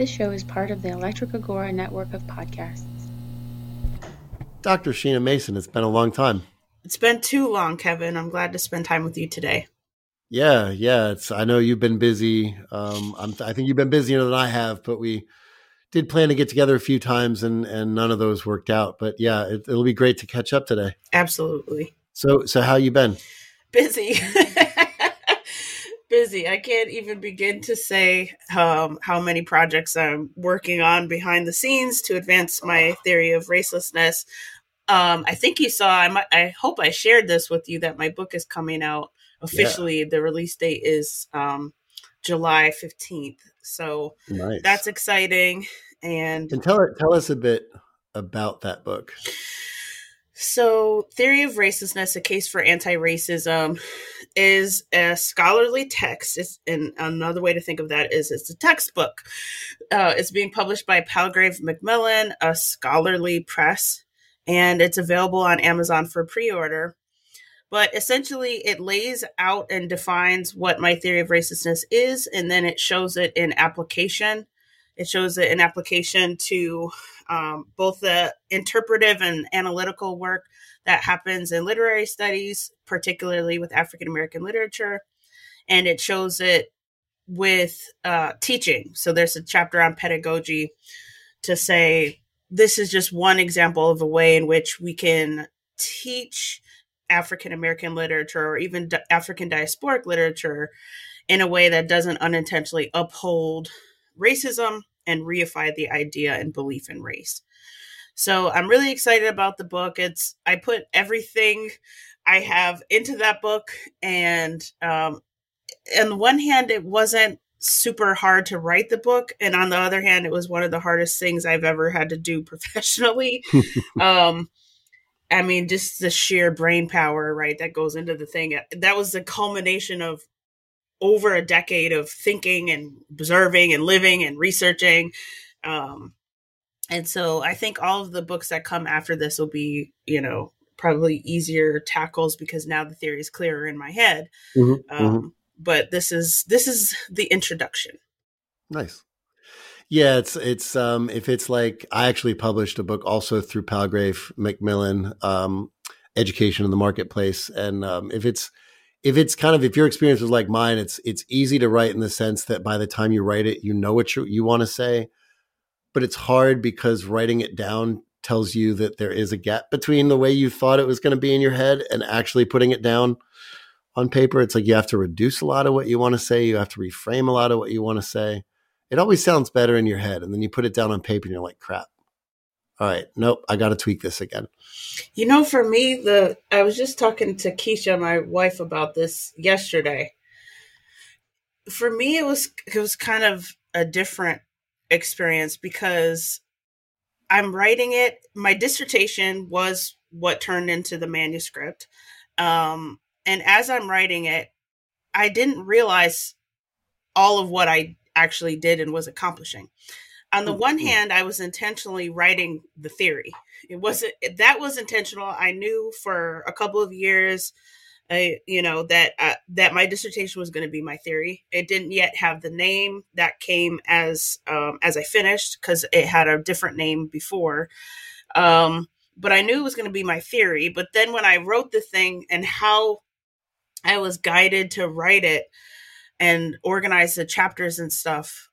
This show is part of the Electric Agora network of podcasts. Dr. Sheena Mason, it's been a long time. It's been too long, Kevin. I'm glad to spend time with you today. Yeah, yeah. It's. I know you've been busy. Um, I'm, I think you've been busier than I have, but we did plan to get together a few times, and and none of those worked out. But yeah, it, it'll be great to catch up today. Absolutely. So, so how you been? Busy. busy. I can't even begin to say um, how many projects I'm working on behind the scenes to advance my theory of racelessness. Um, I think you saw. I, might, I hope I shared this with you that my book is coming out officially. Yeah. The release date is um, July fifteenth. So nice. that's exciting. And and tell tell us a bit about that book. So, Theory of Racelessness, A Case for Anti-Racism, is a scholarly text. It's, and another way to think of that is it's a textbook. Uh, it's being published by Palgrave Macmillan, a scholarly press, and it's available on Amazon for pre-order. But essentially, it lays out and defines what my theory of racelessness is, and then it shows it in application. It shows it in application to um, both the interpretive and analytical work that happens in literary studies, particularly with African American literature, and it shows it with uh, teaching. So there's a chapter on pedagogy to say this is just one example of a way in which we can teach African American literature or even di- African diasporic literature in a way that doesn't unintentionally uphold racism and reify the idea and belief in race. So I'm really excited about the book. It's I put everything I have into that book, and um, on the one hand, it wasn't super hard to write the book, and on the other hand, it was one of the hardest things I've ever had to do professionally. um, I mean, just the sheer brain power, right, that goes into the thing. That was the culmination of over a decade of thinking and observing and living and researching. Um, and so I think all of the books that come after this will be, you know, probably easier tackles because now the theory is clearer in my head. Mm-hmm, um, mm-hmm. But this is this is the introduction. Nice. Yeah, it's it's um if it's like I actually published a book also through Palgrave Macmillan, um, Education in the Marketplace, and um, if it's if it's kind of if your experience was like mine, it's it's easy to write in the sense that by the time you write it, you know what you you want to say, but it's hard because writing it down tells you that there is a gap between the way you thought it was going to be in your head and actually putting it down on paper. It's like you have to reduce a lot of what you want to say, you have to reframe a lot of what you want to say. It always sounds better in your head, and then you put it down on paper, and you're like, crap all right, nope, I got to tweak this again. You know, for me, the I was just talking to Keisha, my wife, about this yesterday. For me, it was it was kind of a different experience because I'm writing it. My dissertation was what turned into the manuscript, um, and as I'm writing it, I didn't realize all of what I actually did and was accomplishing. On the one hand i was intentionally writing the theory. It wasn't that was intentional. I knew for a couple of years uh, you know that uh, that my dissertation was going to be my theory. It didn't yet have the name. That came as um, as i finished because it had a different name before. Um, but i knew it was going to be my theory but then when i wrote the thing and how i was guided to write it and organize the chapters and stuff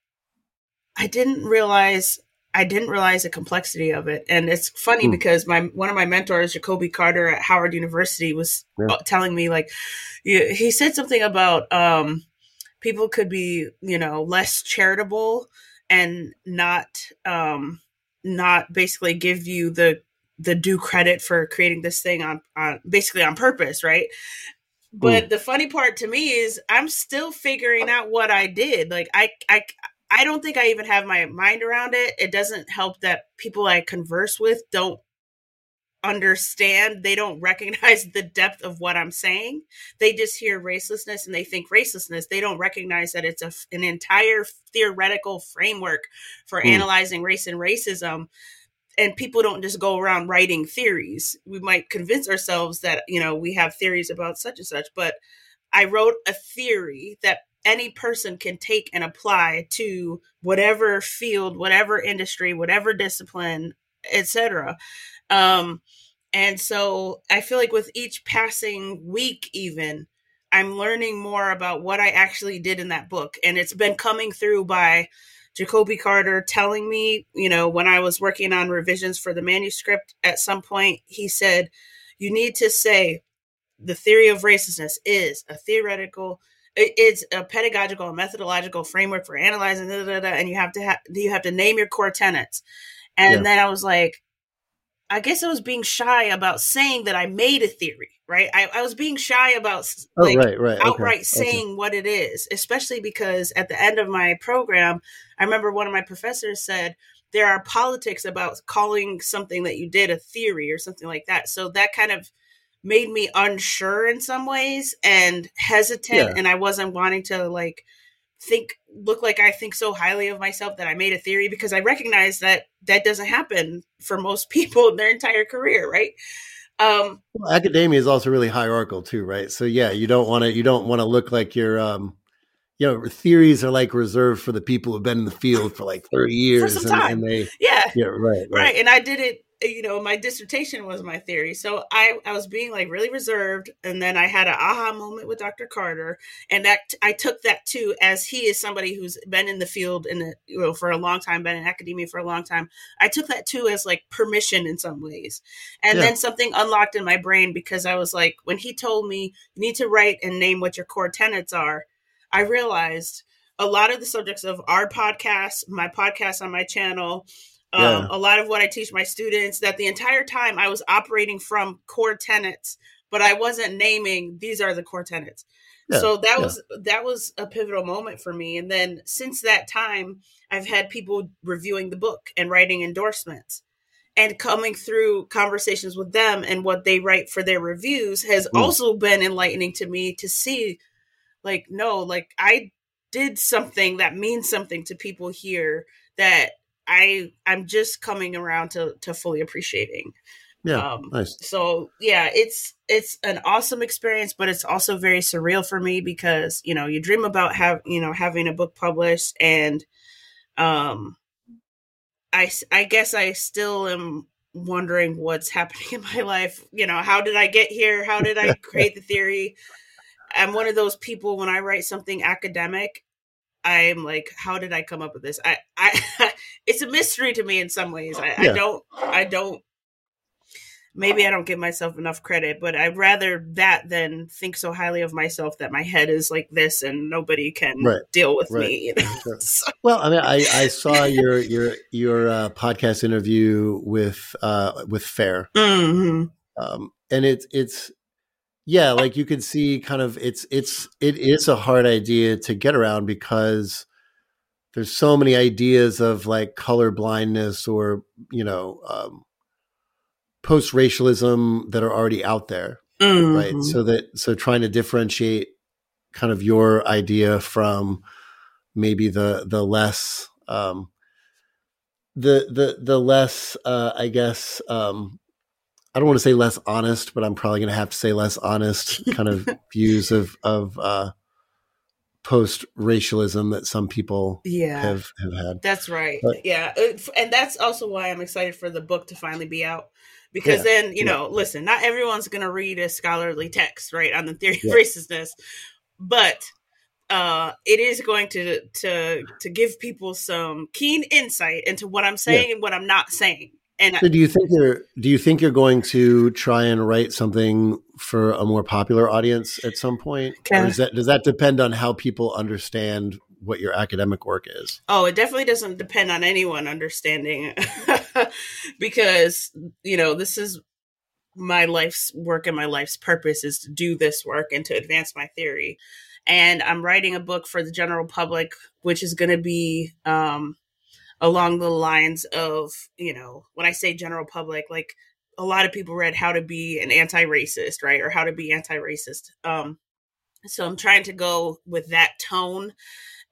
I didn't realize I didn't realize the complexity of it. And it's funny hmm. because my one of my mentors, Jacoby Carter at Howard University, was yeah. Uh, telling me like he said something about um, people could be you know less charitable and not um, not basically give you the the due credit for creating this thing on, on basically on purpose, right? But mm. the funny part to me is I'm still figuring out what I did. Like I I I don't think I even have my mind around it. It doesn't help that people I converse with don't understand. They don't recognize the depth of what I'm saying. They just hear racelessness and they think racelessness. They don't recognize that it's a, an entire theoretical framework for mm. analyzing race and racism. And people don't just go around writing theories. We might convince ourselves that, you know, we have theories about such and such, but I wrote a theory that any person can take and apply to whatever field, whatever industry, whatever discipline, etc. Um, and so I feel like with each passing week, even I'm learning more about what I actually did in that book, and it's been coming through by Jacoby Carter telling me, you know, when I was working on revisions for the manuscript, at some point he said, you need to say the theory of racelessness is a theoretical it's a pedagogical and methodological framework for analyzing da, da, da, and you have to have you have to name your core tenets and yeah. then i was like i guess i was being shy about saying that i made a theory right i, I was being shy about oh, like, oh, right, right. outright okay. saying okay. what it is especially because at the end of my program i remember one of my professors said there are politics about calling something that you did a theory or something like that so that kind of made me unsure in some ways and hesitant yeah. and I wasn't wanting to like think look like I think so highly of myself that I made a theory because I recognize that that doesn't happen for most people in their entire career, right? Um, well, academia is also really hierarchical too, right? So yeah, you don't want to you don't want to look like you're um you know, theories are like reserved for the people who've been in the field for like 30 years. and, and, they, yeah. Yeah, right, right. Right. And I did it you know my dissertation was my theory so i i was being like really reserved and then i had an aha moment with dr carter and that i took that too as he is somebody who's been in the field in the you know for a long time been in academia for a long time i took that too as like permission in some ways and yeah. then something unlocked in my brain because i was like when he told me you need to write and name what your core tenets are i realized a lot of the subjects of our podcast my podcast on my channel um, a lot of what I teach my students that the entire time I was operating from core tenets, but I wasn't naming these are the core tenets. Yeah. So that yeah. was that was a pivotal moment for me. And then since that time, I've had people reviewing the book and writing endorsements. And coming through conversations with them and what they write for their reviews has mm. also been enlightening to me to see like no, like I did something that means something to people here that I I'm just coming around to to fully appreciating. Yeah, um, nice. So yeah, it's it's an awesome experience, but it's also very surreal for me because you know you dream about have you know having a book published, and um, I I guess I still am wondering what's happening in my life. You know, how did I get here? How did I create the theory? I'm one of those people when I write something academic, I'm like, how did I come up with this? I, I, it's a mystery to me in some ways. I, yeah. I don't, I don't. Maybe I don't give myself enough credit, but I'd rather that than think so highly of myself that my head is like this and nobody can right. deal with right. me. You know? sure. so. Well, I mean, I, I saw your your your uh, podcast interview with uh, with Fair, mm-hmm. um, and it's it's yeah like you can see kind of it's it's it is a hard idea to get around because there's so many ideas of like color blindness or you know um, post racialism that are already out there mm-hmm. right so that so trying to differentiate kind of your idea from maybe the the less um the the the less uh i guess um I don't want to say less honest, but I'm probably going to have to say less honest kind of views of of uh, post racialism that some people yeah. have have had. That's right. But, yeah, and that's also why I'm excited for the book to finally be out because yeah, then you yeah. know, listen, not everyone's going to read a scholarly text right on the theory yeah. of racelessness, but uh, it is going to to to give people some keen insight into what I'm saying and what I'm not saying and so do you think you're do you think you're going to try and write something for a more popular audience at some point? Or is that does that depend on how people understand what your academic work is? Oh, it definitely doesn't depend on anyone understanding because you know, this is my life's work and my life's purpose is to do this work and to advance my theory. And I'm writing a book for the general public, which is going to be um, along the lines of, you know, when I say general public, like a lot of people read How to Be an Anti-Racist, right? Or How to Be Anti-Racist. Um, so I'm trying to go with that tone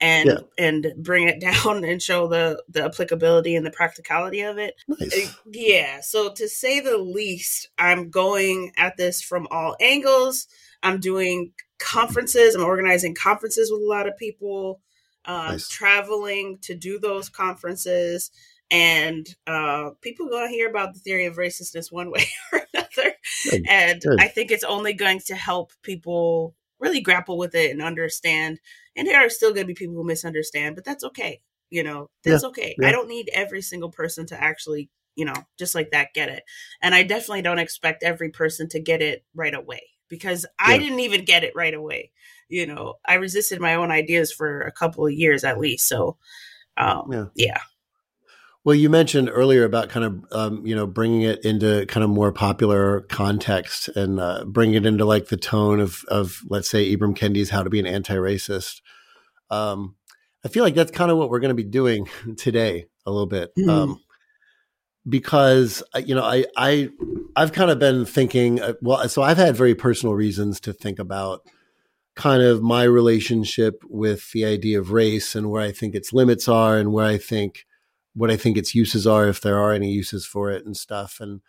and yeah. and bring it down and show the the applicability and the practicality of it. Nice. Uh, yeah. So to say the least, I'm going at this from all angles. I'm doing conferences. I'm organizing conferences with a lot of people, um, Nice. traveling to do those conferences. And uh, people going to hear about the theory of racelessness one way or another. Good, And good. I think it's only going to help people really grapple with it and understand. And there are still going to be people who misunderstand, but that's okay. You know, that's okay. yeah. I don't need every single person to actually, you know, just like that get it. And I definitely don't expect every person to get it right away because I didn't even get it right away. You know, I resisted my own ideas for a couple of years at least. So, um, Yeah. yeah. Well, you mentioned earlier about kind of um, you know bringing it into kind of more popular context and uh, bringing it into like the tone of of let's say Ibram Kendi's How to Be an Anti-Racist. Um, I feel like that's kind of what we're going to be doing today a little bit Mm. um, because uh, you know I I I've kind of been thinking uh, well so I've had very personal reasons to think about kind of my relationship with the idea of race and where I think its limits are and where I think what I think its uses are, if there are any uses for it and stuff. And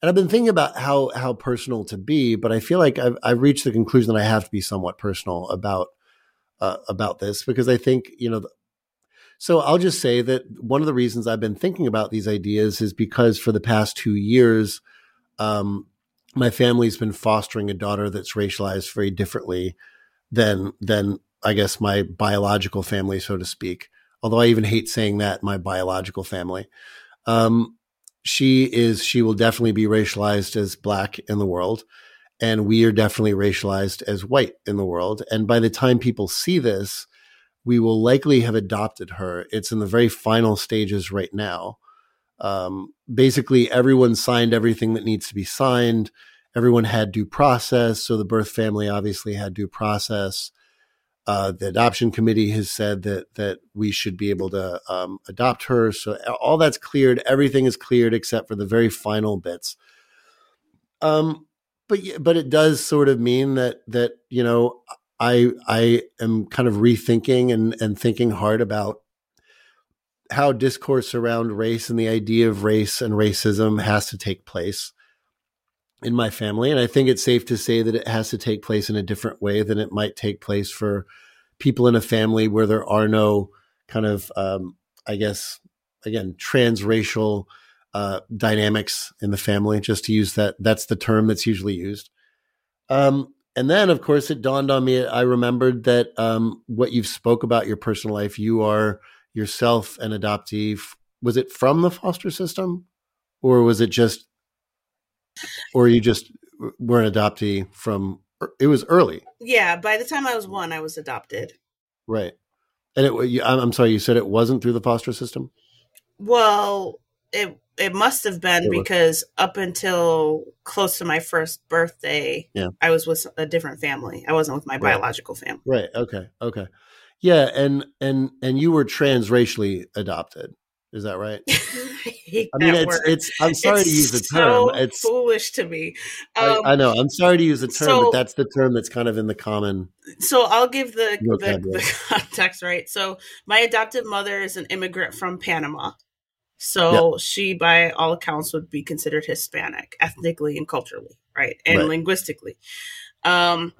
and I've been thinking about how how personal to be, but I feel like I've I've reached the conclusion that I have to be somewhat personal about uh, about this because I think you know. So I'll just say that one of the reasons I've been thinking about these ideas is because for the past two years, um, my family's been fostering a daughter that's racialized very differently than than I guess my biological family, so to speak although I even hate saying that, my biological family. Um, she is, she will definitely be racialized as black in the world. And we are definitely racialized as white in the world. And by the time people see this, we will likely have adopted her. It's in the very final stages right now. Um, basically, everyone signed everything that needs to be signed. Everyone had due process. So the birth family obviously had due process. Uh, the adoption committee has said that that we should be able to um, adopt her. So all that's cleared. Everything is cleared except for the very final bits. Um, but but it does sort of mean that that you know I I am kind of rethinking and and thinking hard about how discourse around race and the idea of race and racism has to take place in my family. And I think it's safe to say that it has to take place in a different way than it might take place for people in a family where there are no kind of, um, I guess, again, transracial uh, dynamics in the family, just to use that. That's the term that's usually used. Um, and then, of course, it dawned on me. I remembered that um, what you've spoke about your personal life. You are yourself an adoptee. Was it from the foster system, or was it just or you just were an adoptee from it was early Yeah. By the time I was one, I was adopted. right and it you, I'm, I'm sorry you said it wasn't through the foster system Well, it it must have been because up until close to my first birthday, Yeah. I was with a different family. I wasn't with my Right. biological family. right okay okay yeah and and and you were transracially adopted is that right I i mean it's word. it's i'm sorry It's to use the term so it's foolish to me. I, Um, I know i'm sorry to use the term so- but that's the term that's kind of in the common so I'll give the, the the context right. So my adoptive mother is an immigrant from Panama. So she, by all accounts, would be considered Hispanic, ethnically and culturally, right, and Right. linguistically. Um,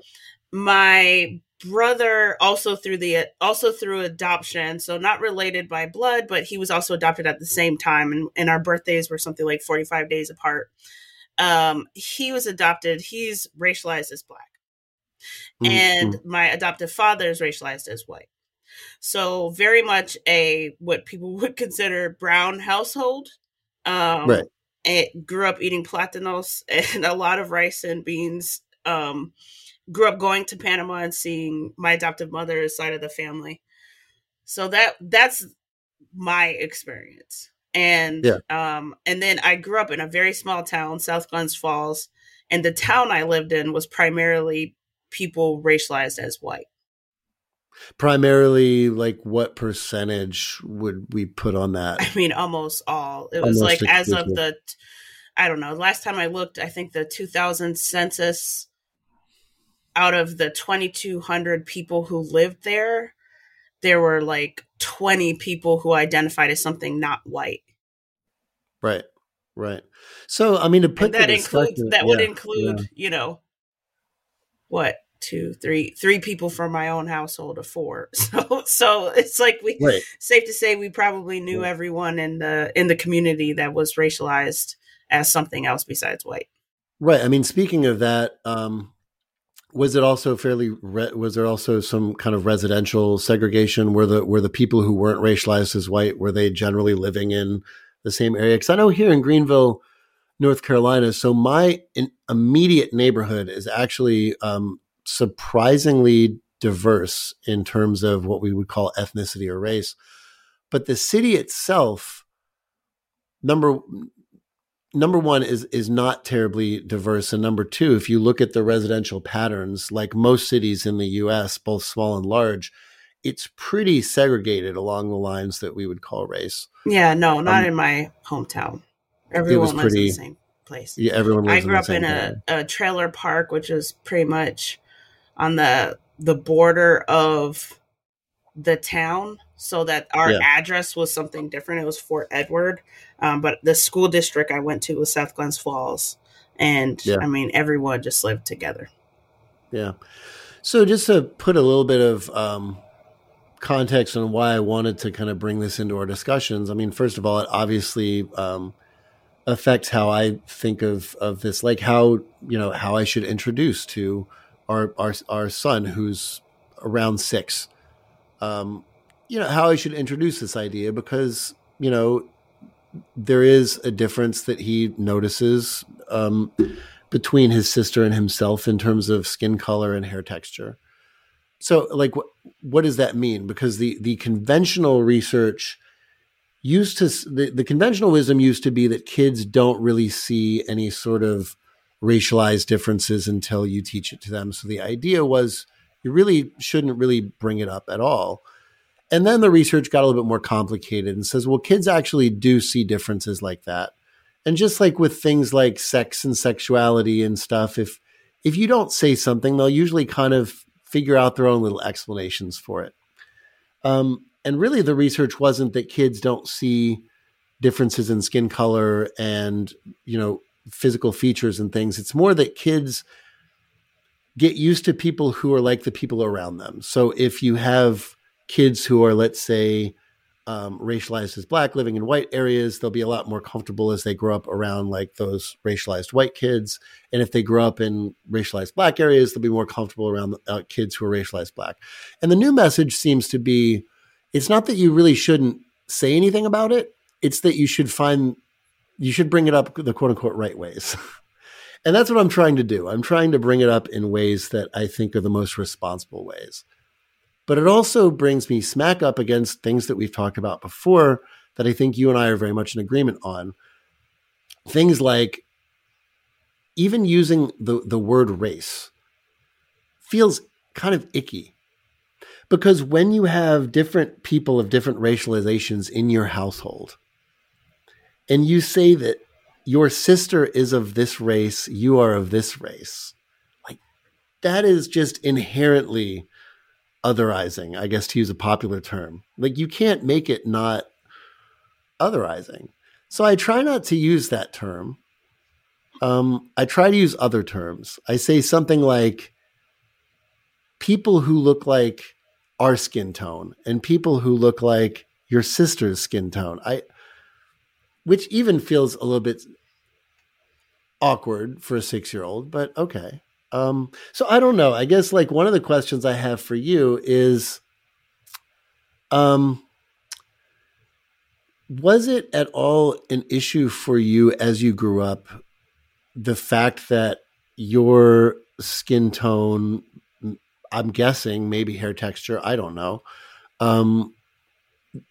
my brother also through the also through adoption, so not related by blood, but he was also adopted at the same time, and, and our birthdays were something like forty five days apart. Um, he was adopted. He's racialized as black Mm, and mm. my adoptive father is racialized as white. So very much a what people would consider brown household. Um, Right. It grew up eating platanos and a lot of rice and beans. Um, grew up going to Panama and seeing my adoptive mother's side of the family. So that that's my experience. And Yeah. um, and then I grew up in a very small town, South Glens Falls, and the town I lived in was primarily people racialized as white. Primarily like what percentage would we put on that I mean, almost all. It was Almost like as of the, I don't know. Last time I looked, I think the 2000 census, out of the 2,200 people who lived there, there were like 20 people who identified as something not white. right right so i mean to put And that the includes that would include, yeah. you know, what two, three, three people from my own household of four. So, so it's like we Right. safe to say we probably knew everyone in the in the community that was racialized as something else besides white. Right. I mean, speaking of that, um, was it also fairly? Re- was there also some kind of residential segregation? Were the were the people who weren't racialized as white were they generally living in the same area? Because I know here in Greenville, North Carolina, so my in, immediate neighborhood is actually um, surprisingly diverse in terms of what we would call ethnicity or race, but the city itself, number number one is is not terribly diverse and number two if you look at the residential patterns like most cities in the US both small and large it's pretty segregated along the lines that we would call race Yeah, no, not Um, in my hometown. Everyone lives in the same place. yeah everyone I grew the up in a, a trailer park, which was pretty much on the the border of the town, so that our Yeah. address was something different. It was Fort Edward, um, but the school district I went to was South Glens Falls, and Yeah. I mean everyone just lived together. Yeah. So just to put a little bit of um, context on why I wanted to kind of bring this into our discussions. I mean, first of all, it obviously um, affects how I think of of this, like how you know how I should introduce to our our our son who's around six. Um, you know how I should introduce this idea because you know there is a difference that he notices um, between his sister and himself in terms of skin color and hair texture. So, like, what what does that mean? Because the the conventional research used to the, the conventional wisdom used to be that kids don't really see any sort of racialized differences until you teach it to them. So the idea was you really shouldn't really bring it up at all. And then the research got a little bit more complicated and says, well, kids actually do see differences like that. And just like with things like sex and sexuality and stuff, if if you don't say something, they'll usually kind of figure out their own little explanations for it. Um, and really, the research wasn't that kids don't see differences in skin color and you know physical features and things. It's more that kids get used to people who are like the people around them. So if you have kids who are, let's say, um, racialized as black living in white areas, they'll be a lot more comfortable as they grow up around like those racialized white kids. And if they grow up in racialized black areas, they'll be more comfortable around uh, kids who are racialized black. And the new message seems to be it's not that you really shouldn't say anything about it, it's that you should find, you should bring it up the quote unquote right ways. and that's what I'm trying to do. I'm trying to bring it up in ways that I think are the most responsible ways but it also brings me smack up against things that we've talked about before that I think you and I are very much in agreement on. Things like even using the, the word race feels kind of icky because when you have different people of different racializations in your household and you say that your sister is of this race, you are of this race, like that is just inherently otherizing, I guess to use a popular term. Like you can't make it not otherizing. So I try not to use that term. Um, I try to use other terms. I say something like people who look like our skin tone and people who look like your sister's skin tone. I which even feels a little bit awkward for a 6-year-old, but okay. Um, so I don't know. I guess like one of the questions I have for you is, um, was it at all an issue for you as you grew up, the fact that your skin tone, I'm guessing maybe hair texture, I don't know, um,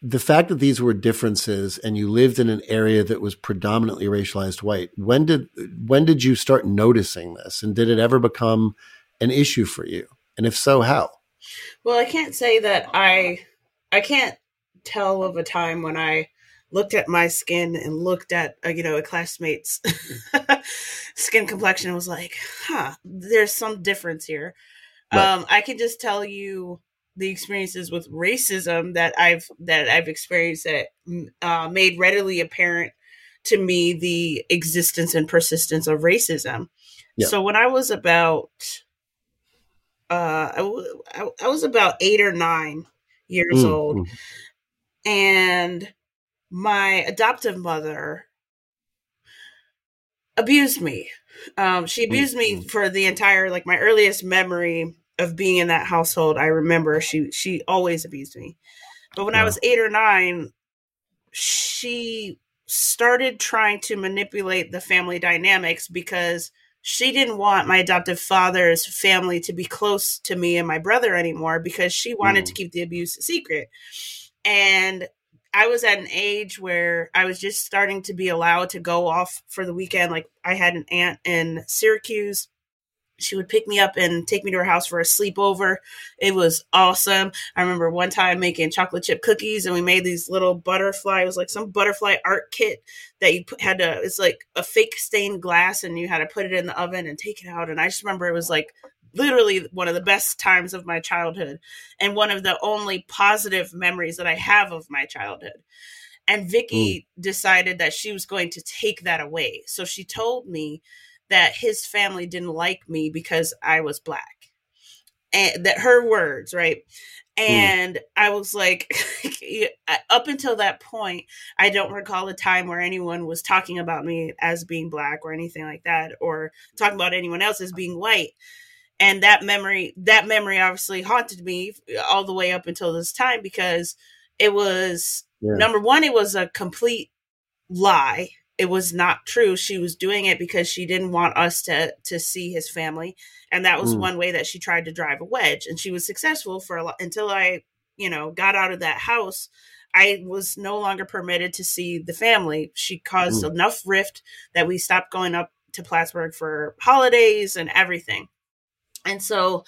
the fact that these were differences and you lived in an area that was predominantly racialized white when did when did you start noticing this and did it ever become an issue for you and if so how Well, I can't say that I I can't tell of a time when I looked at my skin and looked at uh, you know a classmate's skin complexion and was like, "Huh, there's some difference here." Right. Um, I can just tell you the experiences with racism that I've that I've experienced that uh, made readily apparent to me the existence and persistence of racism. Yeah. So when I was about uh, I, w- I, was about eight or nine years Mm, old, mm. and my adoptive mother abused me. Um, she abused me mm. for the entire like my earliest memory of being in that household. I remember she she always abused me, but when I was eight or nine, she started trying to manipulate the family dynamics because she didn't want my adoptive father's family to be close to me and my brother anymore because she wanted Mm. to keep the abuse a secret. And I was at an age where I was just starting to be allowed to go off for the weekend. Like I had an aunt in Syracuse. She would pick me up and take me to her house for a sleepover. It was awesome. I remember one time making chocolate chip cookies and we made these little butterfly. It was like some butterfly art kit that you had to, it's like a fake stained glass and you had to put it in the oven and take it out. And I just remember it was like literally one of the best times of my childhood and one of the only positive memories that I have of my childhood. And Vicky hmm. decided that she was going to take that away. So she told me that his family didn't like me because I was black. And that her words, right? Hmm. And I was like, up until that point, I don't recall a time where anyone was talking about me as being black or anything like that, or talking about anyone else as being white and that memory that memory obviously haunted me all the way up until this time because it was Yeah. number one it was a complete lie it was not true. She was doing it because she didn't want us to to see his family. And that was Mm. one way that she tried to drive a wedge. And she was successful for a lot until i you know got out of that house i was no longer permitted to see the family. She caused enough rift that we stopped going up to plattsburgh for holidays and everything. And so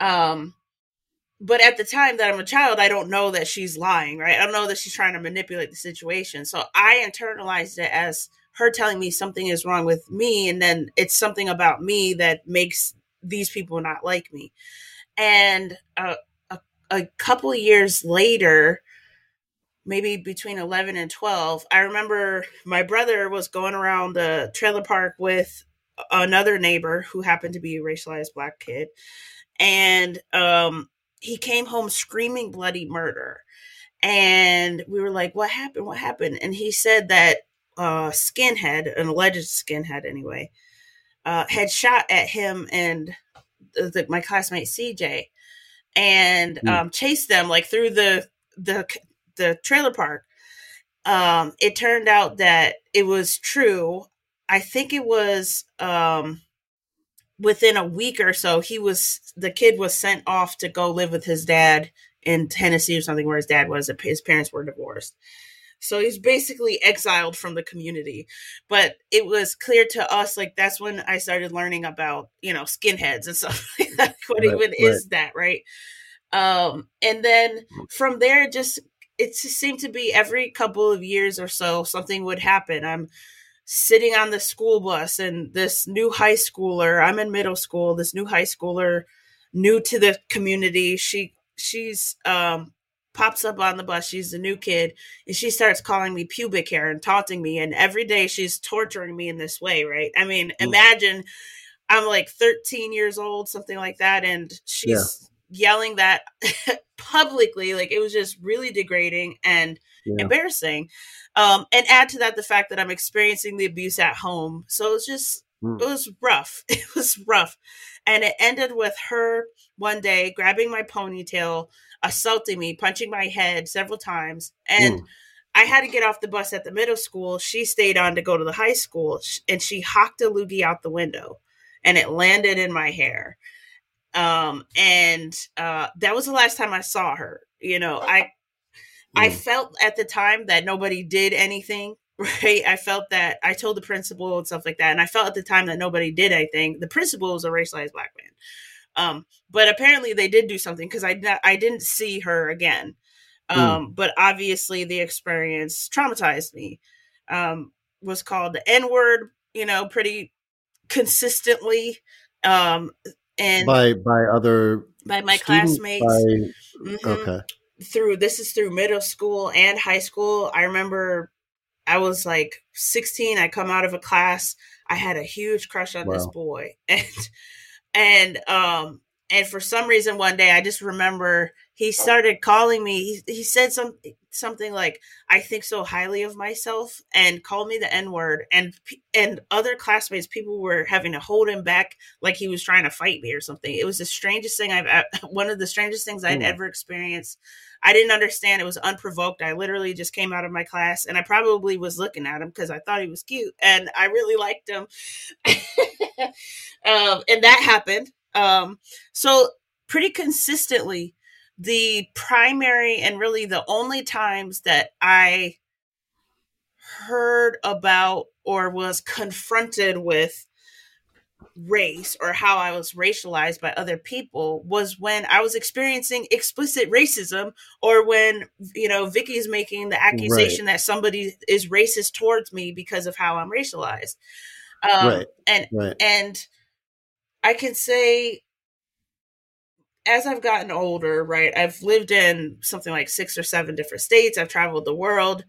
um but at the time that i'm a child i don't know that she's lying right? I don't know that she's trying to manipulate the situation. So i internalized it as her telling me something is wrong with me and then it's something about me that makes these people not like me. And uh, a, a couple years later maybe between 11 and 12 i remember my brother was going around the trailer park with another neighbor who happened to be a racialized black kid. And um he came home screaming bloody murder. And we were like what happened? What happened? And he said that uh skinhead an alleged skinhead anyway uh had shot at him and the, the- my classmate cj and Hmm. um chased them like through the the the trailer park. Um it turned out that it was true. I think it was um within a week or so he was the kid was sent off to go live with his dad in tennessee or something where his dad was. His parents were divorced. So he's basically exiled from the community. But it was clear to us like that's when i started learning about you know skinheads and stuff like that what Right, even right. is that right? Um and then from there just it seemed to be every couple of years or so something would happen. I'm sitting on the school bus and this new high schooler i'm in middle school this new high schooler new to the community. She she's um pops up on the bus. She's a new kid and she starts calling me pubic hair and taunting me. And every day she's torturing me in this way right? I mean Mm. imagine i'm like 13 years old something like that. And she's yelling that publicly like it was just really degrading and Yeah. embarrassing um and add to that the fact that i'm experiencing the abuse at home so it's just Mm. it was rough it was rough and it ended with her one day grabbing my ponytail assaulting me punching my head several times and Mm. I had to get off the bus at the middle school. She stayed on to go to the high school and she hocked a loogie out the window and it landed in my hair. Um, and uh, that was the last time I saw her. You know, I I Mm. felt at the time that nobody did anything, right? I felt that I told the principal and stuff like that. And I felt at the time that nobody did anything. The principal was a racialized black man. Um, but apparently they did do something because I, I didn't see her again. Um, But obviously the experience traumatized me. Um, was called the N word, you know, pretty consistently. Um, and by, by other by my students, classmates. by- Mhm okay. through this is through middle school and high school. I remember I was like 16. I come out of a class. I had a huge crush on this boy, and and um and for some reason one day i just remember he started calling me he, he said some something like i think so highly of myself and called me the n word and and other classmates people were having to hold him back like he was trying to fight me or something. It was the strangest thing i've one of the strangest things i'd mm. ever experienced. I didn't understand. It was unprovoked. I literally just came out of my class and i probably was looking at him because i thought he was cute and i really liked him. Um, and that happened. Um, so pretty consistently, the primary and really the only times that I heard about or was confronted with race or how I was racialized by other people was when I was experiencing explicit racism or when, you know, Vicky's making the accusation right. that somebody is racist towards me because of how I'm racialized. Um, right. and, right. and I can say as I've gotten older, right, I've lived in something like six or seven different states. I've traveled the world.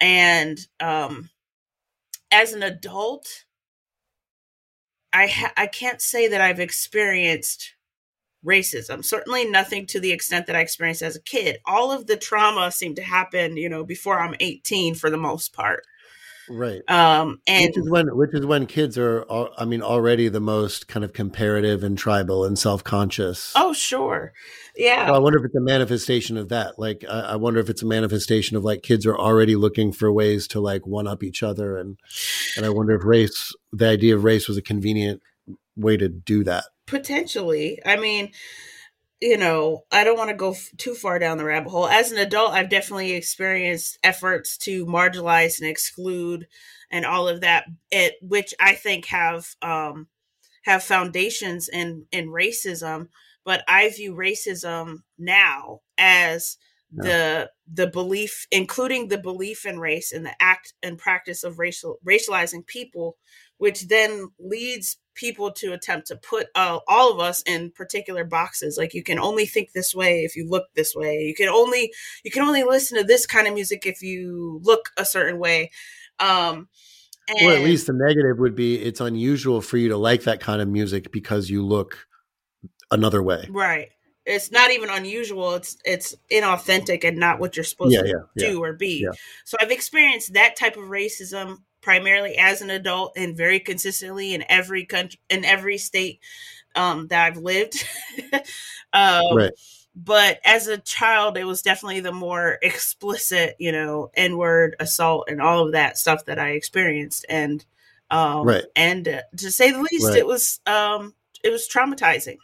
And um, as an adult, I, ha- I can't say that I've experienced racism. Certainly nothing to the extent that I experienced as a kid. All of the trauma seemed to happen, you know, before I'm 18 for the most part right. Um and which is when which is when kids are i mean already the most kind of comparative and tribal and self-conscious. Oh sure. Yeah. So i wonder if it's a manifestation of that. Like I, I, wonder if it's a manifestation of like kids are already looking for ways to like one up each other and and i wonder if race the idea of race was a convenient way to do that. Potentially. I mean you know, I don't want to go f- too far down the rabbit hole. As an adult, I've definitely experienced efforts to marginalize and exclude and all of that, it, which I think have um, have foundations in in racism. But I view racism now as the the belief, including the belief in race and the act and practice of racial racializing people, which then leads people to attempt to put uh, all of us in particular boxes. Like you can only think this way if you look this way. You can only you can only listen to this kind of music if you look a certain way. Um and, or at least the negative would be it's unusual for you to like that kind of music because you look another way. Right. It's not even unusual. It's it's inauthentic and not what you're supposed yeah, to yeah, do yeah, or be. So i've experienced that type of racism primarily as an adult and very consistently in every country in every state um, that I've lived. um, right. But as a child, it was definitely the more explicit, you know, N word assault and all of that stuff that I experienced. And um, right. And uh, to say the least, right. it was um, it was traumatizing.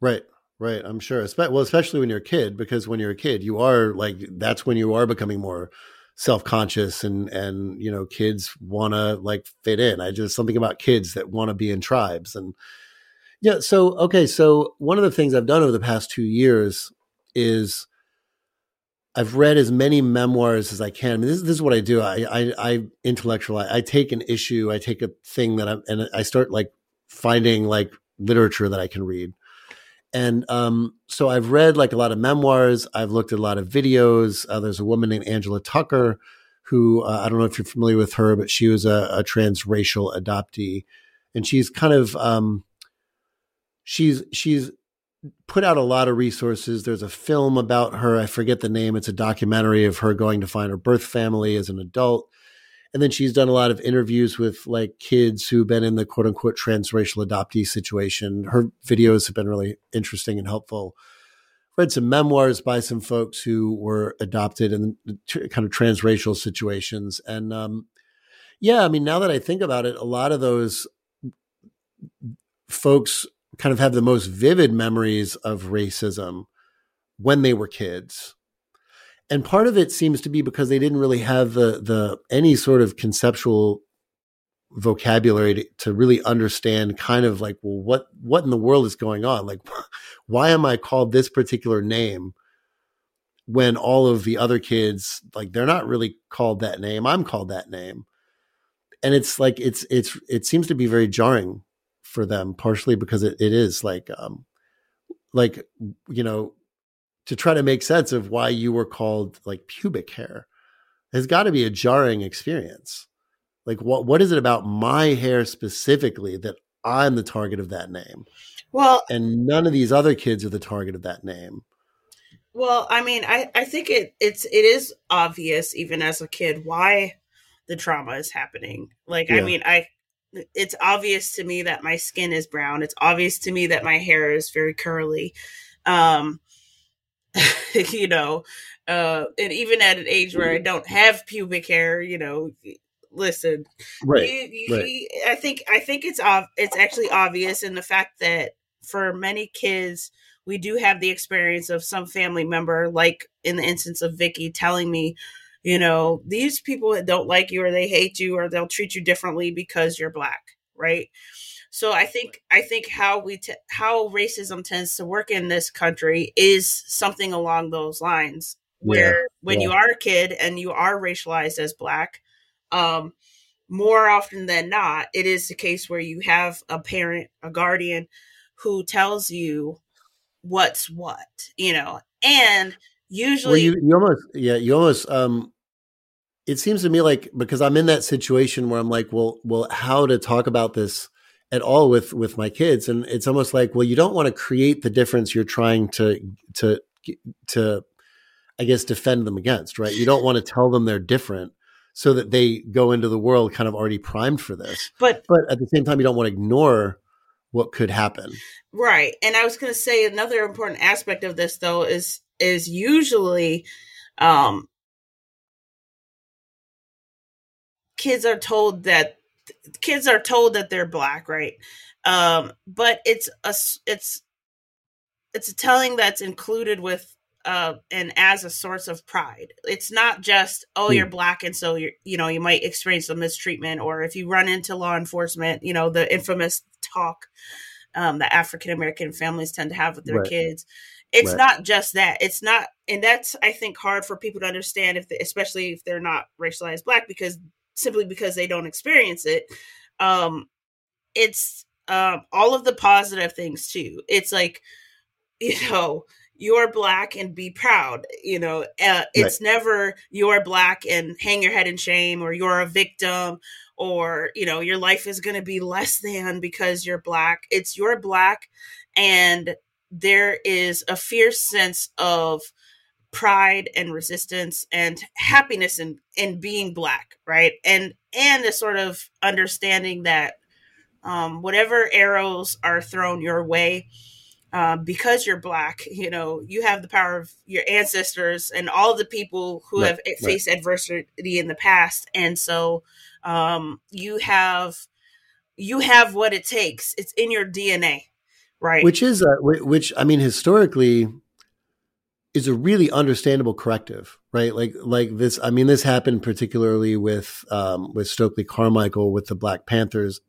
Right. Right. I'm sure. Well, especially when you're a kid, because when you're a kid, you are like that's when you are becoming more self-conscious and and you know kids want to like fit in. I just something about kids that want to be in tribes and yeah so okay so one of the things i've done over the past two years is i've read as many memoirs as i can. I mean, this, this is what i do. I i, I intellectualize i take an issue i take a thing that i'm and i start like finding like literature that i can read and um, so I've read like a lot of memoirs. I've looked at a lot of videos. Uh, there's a woman named Angela Tucker who uh, I don't know if you're familiar with her, but she was a, a transracial adoptee, and she's kind of um, she's she's put out a lot of resources. There's a film about her. I forget the name. It's a documentary of her going to find her birth family as an adult. And then she's done a lot of interviews with like kids who've been in the quote unquote transracial adoptee situation. Her videos have been really interesting and helpful. Read some memoirs by some folks who were adopted in kind of transracial situations. And um, yeah, I mean, now that I think about it, a lot of those folks kind of have the most vivid memories of racism when they were kids and part of it seems to be because they didn't really have the the any sort of conceptual vocabulary to, to, really understand kind of like well what what in the world is going on? Like why am i called this particular name when all of the other kids like they're not really called that name. I'm called that name. And it's like it's it's it seems to be very jarring for them partially because it, it is like um like you know to try to make sense of why you were called like pubic hair has got to be a jarring experience. Like what what is it about my hair specifically that I'm the target of that name? Well, and none of these other kids are the target of that name. Well, I mean, I I think it it's it is obvious even as a kid why the trauma is happening. Like, yeah. I mean, I it's obvious to me that my skin is brown. It's obvious to me that my hair is very curly. Um, you know, uh, and even at an age where I don't have pubic hair, you know, listen, right, you, you, right. I think I think it's ov- it's actually obvious in the fact that for many kids, we do have the experience of some family member, like in the instance of Vicky, telling me, you know, these people that don't like you or they hate you or they'll treat you differently because you're black, right? So I think I think how we t- how racism tends to work in this country is something along those lines, where yeah, when yeah. you are a kid and you are racialized as black, um, more often than not, it is the case where you have a parent, a guardian, who tells you what's what, you know, and usually well, you, you almost yeah you almost um it seems to me like because i'm in that situation where i'm like well well how to talk about this at all with with my kids. And it's almost like well you don't want to create the difference you're trying to to to i guess defend them against right? You don't want to tell them they're different so that they go into the world kind of already primed for this. But but at the same time you don't want to ignore what could happen. Right. And i was going to say another important aspect of this though is is usually um kids are told that kids are told that they're black, right? Um, but it's a it's it's a telling that's included with uh, and as a source of pride. It's not just oh you're hmm. black and so you're you know you might experience some mistreatment or if you run into law enforcement, you know the infamous talk um, that African American families tend to have with their right. kids. It's right. not just that. It's not, and that's I think hard for people to understand if, they, especially if they're not racialized black, because simply because they don't experience it. Um, it's um, all of the positive things too. It's like, you know, you're black and be proud. You know, uh, it's right. never you're black and hang your head in shame or you're a victim or, you know, your life is going to be less than because you're black. It's you're black and there is a fierce sense of pride and resistance and happiness in in being black right? And and a sort of understanding that um, whatever arrows are thrown your way uh, because you're black you know you have the power of your ancestors and all the people who right, have right. faced adversity in the past. And so um, you have you have what it takes. It's in your dna right? Which is uh, which i mean historically is a really understandable corrective, right? Like like this. I mean, this happened particularly with um, with Stokely Carmichael with the Black Panthers.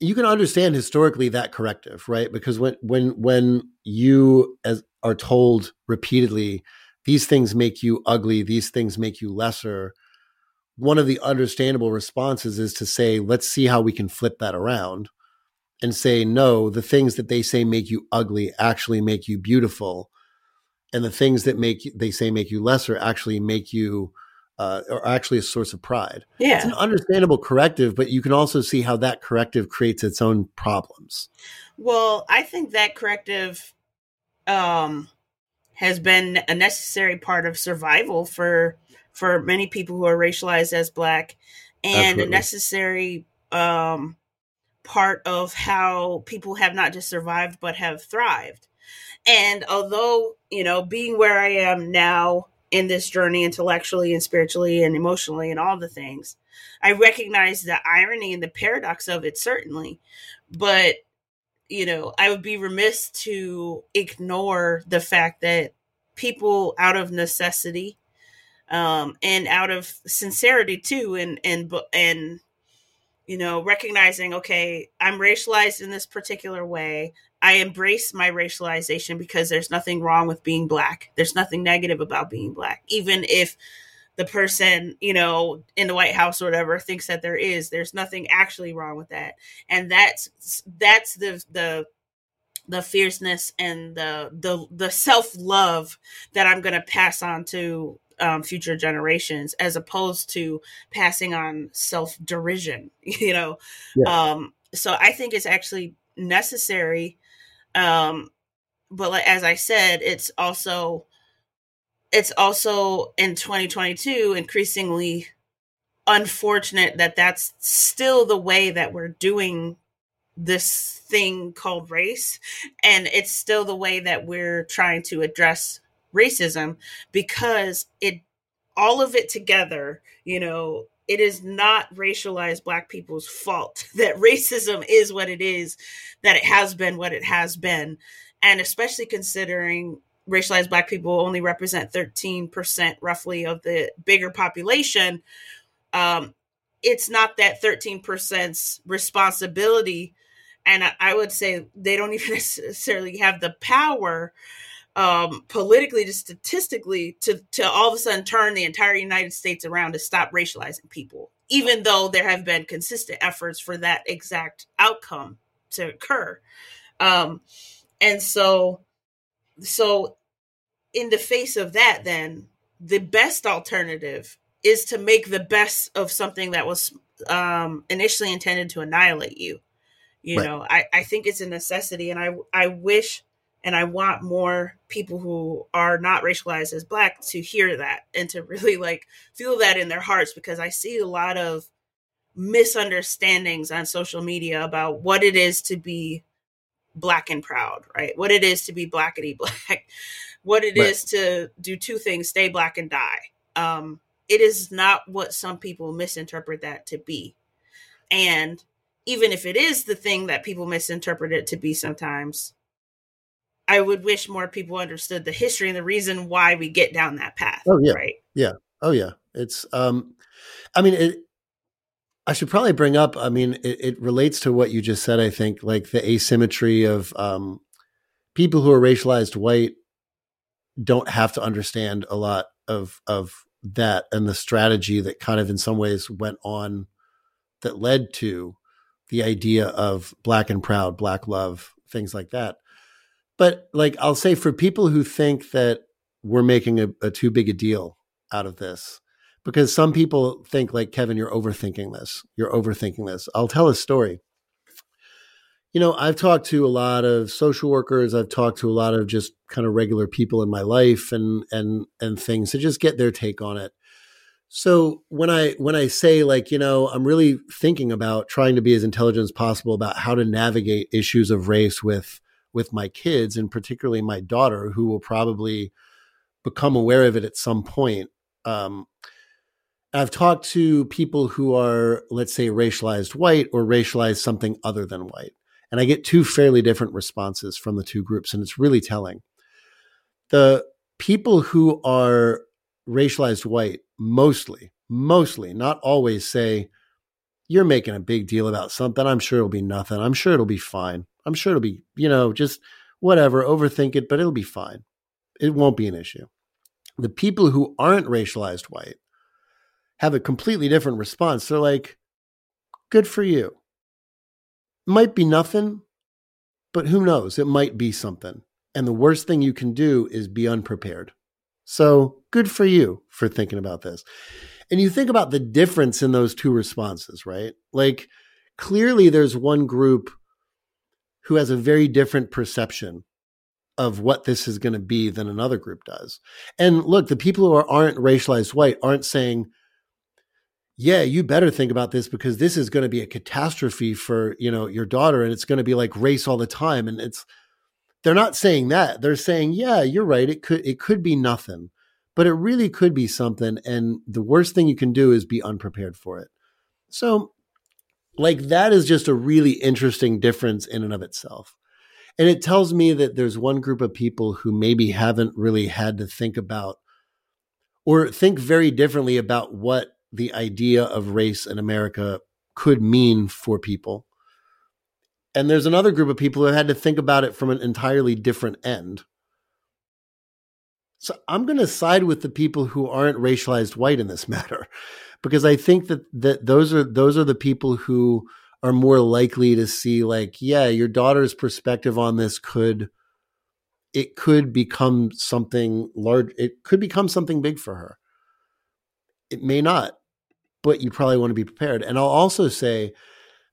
You can understand historically that corrective, right? Because when when when you as are told repeatedly, these things make you ugly, these things make you lesser. One of the understandable responses is to say, let's see how we can flip that around and say, no, the things that they say make you ugly actually make you beautiful and the things that make they say make you lesser actually make you uh, are actually a source of pride. Yeah, it's an understandable corrective, but you can also see how that corrective creates its own problems. Well, I think that corrective um, has been a necessary part of survival for for many people who are racialized as black, and Absolutely. a necessary um, part of how people have not just survived but have thrived. And although, you know, being where I am now in this journey intellectually and spiritually and emotionally and all the things, I recognize the irony and the paradox of it, certainly. But, you know, I would be remiss to ignore the fact that people out of necessity um, and out of sincerity too and and and you know recognizing okay i'm racialized in this particular way I embrace my racialization because there's nothing wrong with being black. There's nothing negative about being black. Even if the person, you know, in the White House or whatever thinks that there is, there's nothing actually wrong with that. And that's that's the the the fierceness and the the the self-love that I'm going to pass on to um, future generations as opposed to passing on self derision, you know. Yeah. Um, so I think it's actually necessary Um, but like, as I said, it's also it's also in 2022 increasingly unfortunate that that's still the way that we're doing this thing called race. And it's still the way that we're trying to address racism because it all of it together you know it is not racialized black people's fault that racism is what it is that it has been what it has been. And especially considering racialized black people only represent 13% roughly of the bigger population um, it's not that 13%'s responsibility. And I, I would say they don't even necessarily have the power um, politically to statistically to to all of a sudden turn the entire United States around to stop racializing people, even though there have been consistent efforts for that exact outcome to occur. Um, and so, so in the face of that, then the best alternative is to make the best of something that was um, initially intended to annihilate you. You right. know, I, I think it's a necessity, and I I wish and I want more people who are not racialized as black to hear that and to really like feel that in their hearts because I see a lot of misunderstandings on social media about what it is to be black and proud, right? What it is to be blackety black, what it right. is to do two things, stay black and die. Um, it is not what some people misinterpret that to be. And even if it is the thing that people misinterpret it to be sometimes, I would wish more people understood the history and the reason why we get down that path. Oh yeah, right. Yeah. Oh yeah. It's. um I mean, it, I should probably bring up. I mean, it, it, relates to what you just said. I think like the asymmetry of um people who are racialized white don't have to understand a lot of of that and the strategy that kind of in some ways went on that led to the idea of black and proud, black love, things like that. But like I'll say for people who think that we're making a, a too big a deal out of this, because some people think like Kevin, you're overthinking this. You're overthinking this. I'll tell a story. You know, I've talked to a lot of social workers. I've talked to a lot of just kind of regular people in my life and and and things to just get their take on it. So when I when I say like, you know, I'm really thinking about trying to be as intelligent as possible about how to navigate issues of race with with my kids and particularly my daughter who will probably become aware of it at some point. Um, i've talked to people who are let's say racialized white or racialized something other than white and i get two fairly different responses from the two groups and it's really telling. The people who are racialized white mostly mostly not always say you're making a big deal about something. I'm sure it'll be nothing. I'm sure it'll be fine I'm sure it'll be, you know, just whatever, overthink it, but it'll be fine. It won't be an issue. The people who aren't racialized white have a completely different response. They're like, good for you. Might be nothing, but who knows? It might be something. And the worst thing you can do is be unprepared. So good for you for thinking about this. And you think about the difference in those two responses, right? Like clearly there's one group who has a very different perception of what this is going to be than another group does. And look, the people who are, aren't racialized white aren't saying, yeah, you better think about this because this is going to be a catastrophe for, you know, your daughter and it's going to be like race all the time and it's they're not saying that. They're saying, yeah, you're right. It could it could be nothing, but it really could be something and the worst thing you can do is be unprepared for it. So, like that is just a really interesting difference in and of itself. And it tells me that there's one group of people who maybe haven't really had to think about or think very differently about what the idea of race in America could mean for people. And there's another group of people who had to think about it from an entirely different end. So I'm going to side with the people who aren't racialized white in this matter because I think that that those are those are the people who are more likely to see like yeah your daughter's perspective on this could it could become something large it could become something big for her it may not but you probably want to be prepared and i'll also say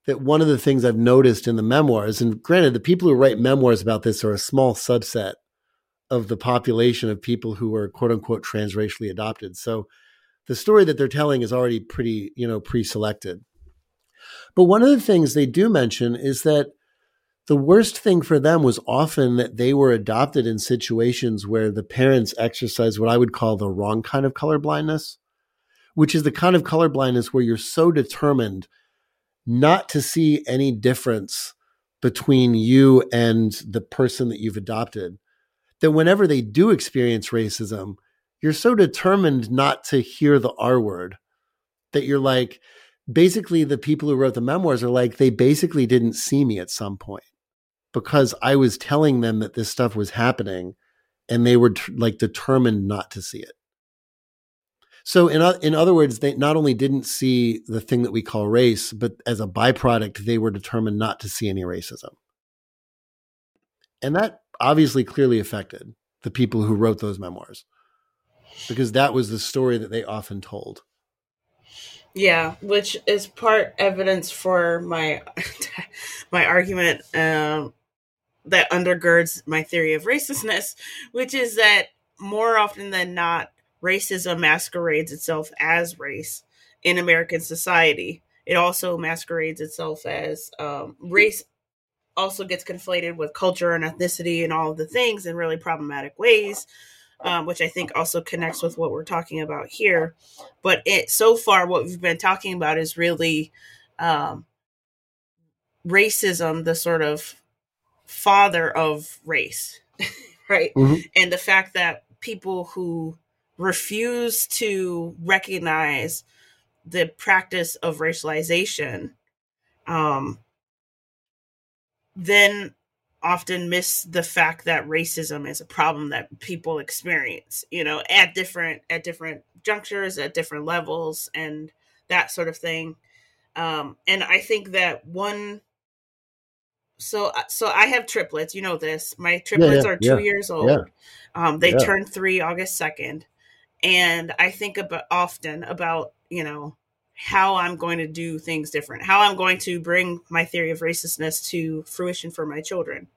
that one of the things I've noticed in the memoirs, and granted, the people who write memoirs about this are a small subset of the population of people who are quote unquote transracially adopted. So the story that they're telling is already pretty, you know, pre-selected. But one of the things they do mention is that the worst thing for them was often that they were adopted in situations where the parents exercised what I would call the wrong kind of color blindness, which is the kind of color blindness where you're so determined not to see any difference between you and the person that you've adopted that whenever they do experience racism, you're so determined not to hear the R word that you're like, basically, the people who wrote the memoirs are like, they basically didn't see me at some point because I was telling them that this stuff was happening and they were t- like determined not to see it. So in in other words, they not only didn't see the thing that we call race, but as a byproduct, they were determined not to see any racism. And that obviously clearly affected the people who wrote those memoirs because that was the story that they often told. Yeah, which is part evidence for my my argument um, that undergirds my theory of racelessness, which is that more often than not, racism masquerades itself as race in American society. It also masquerades itself as um, race also gets conflated with culture and ethnicity and all of the things in really problematic ways, um, which I think also connects with what we're talking about here. But it so far, what we've been talking about is really um, racism, the sort of father of race, right? Mm-hmm. And the fact that people who refuse to recognize the practice of racialization um, then often miss the fact that racism is a problem that people experience you know at different at different junctures at different levels and that sort of thing. Um and i think that one so so i have triplets you know this. My triplets yeah, yeah, are two yeah, years old. Um they turned three august 2nd and i think about often about you know how I'm going to do things different, how I'm going to bring my theory of racelessness to fruition for my children.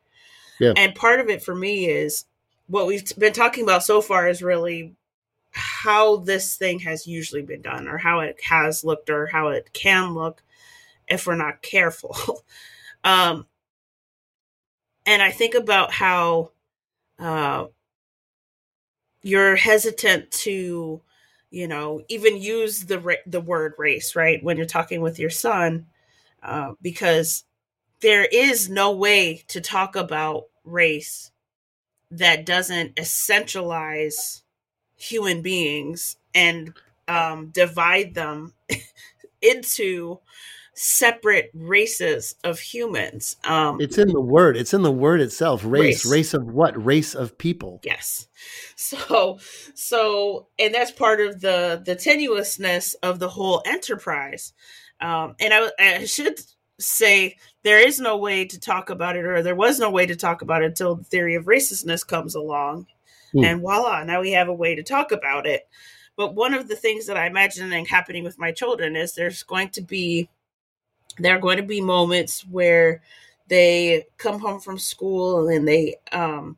Yeah. And part of it for me is what we've been talking about so far is really how this thing has usually been done or how it has looked or how it can look if we're not careful. um, and I think about how uh, you're hesitant to you know even use the the word race right when you're talking with your son uh, because there is no way to talk about race that doesn't essentialize human beings and um, divide them into separate races of humans. Um, it's in the word. It's in the word itself. Race. Race, race of what? Race of people. Yes. So, so, and that's part of the the tenuousness of the whole enterprise. Um, and I, I should say there is no way to talk about it, or there was no way to talk about it until the theory of racelessness comes along, mm. and voila, now we have a way to talk about it. But one of the things that I imagine happening with my children is there's going to be there are going to be moments where they come home from school and they um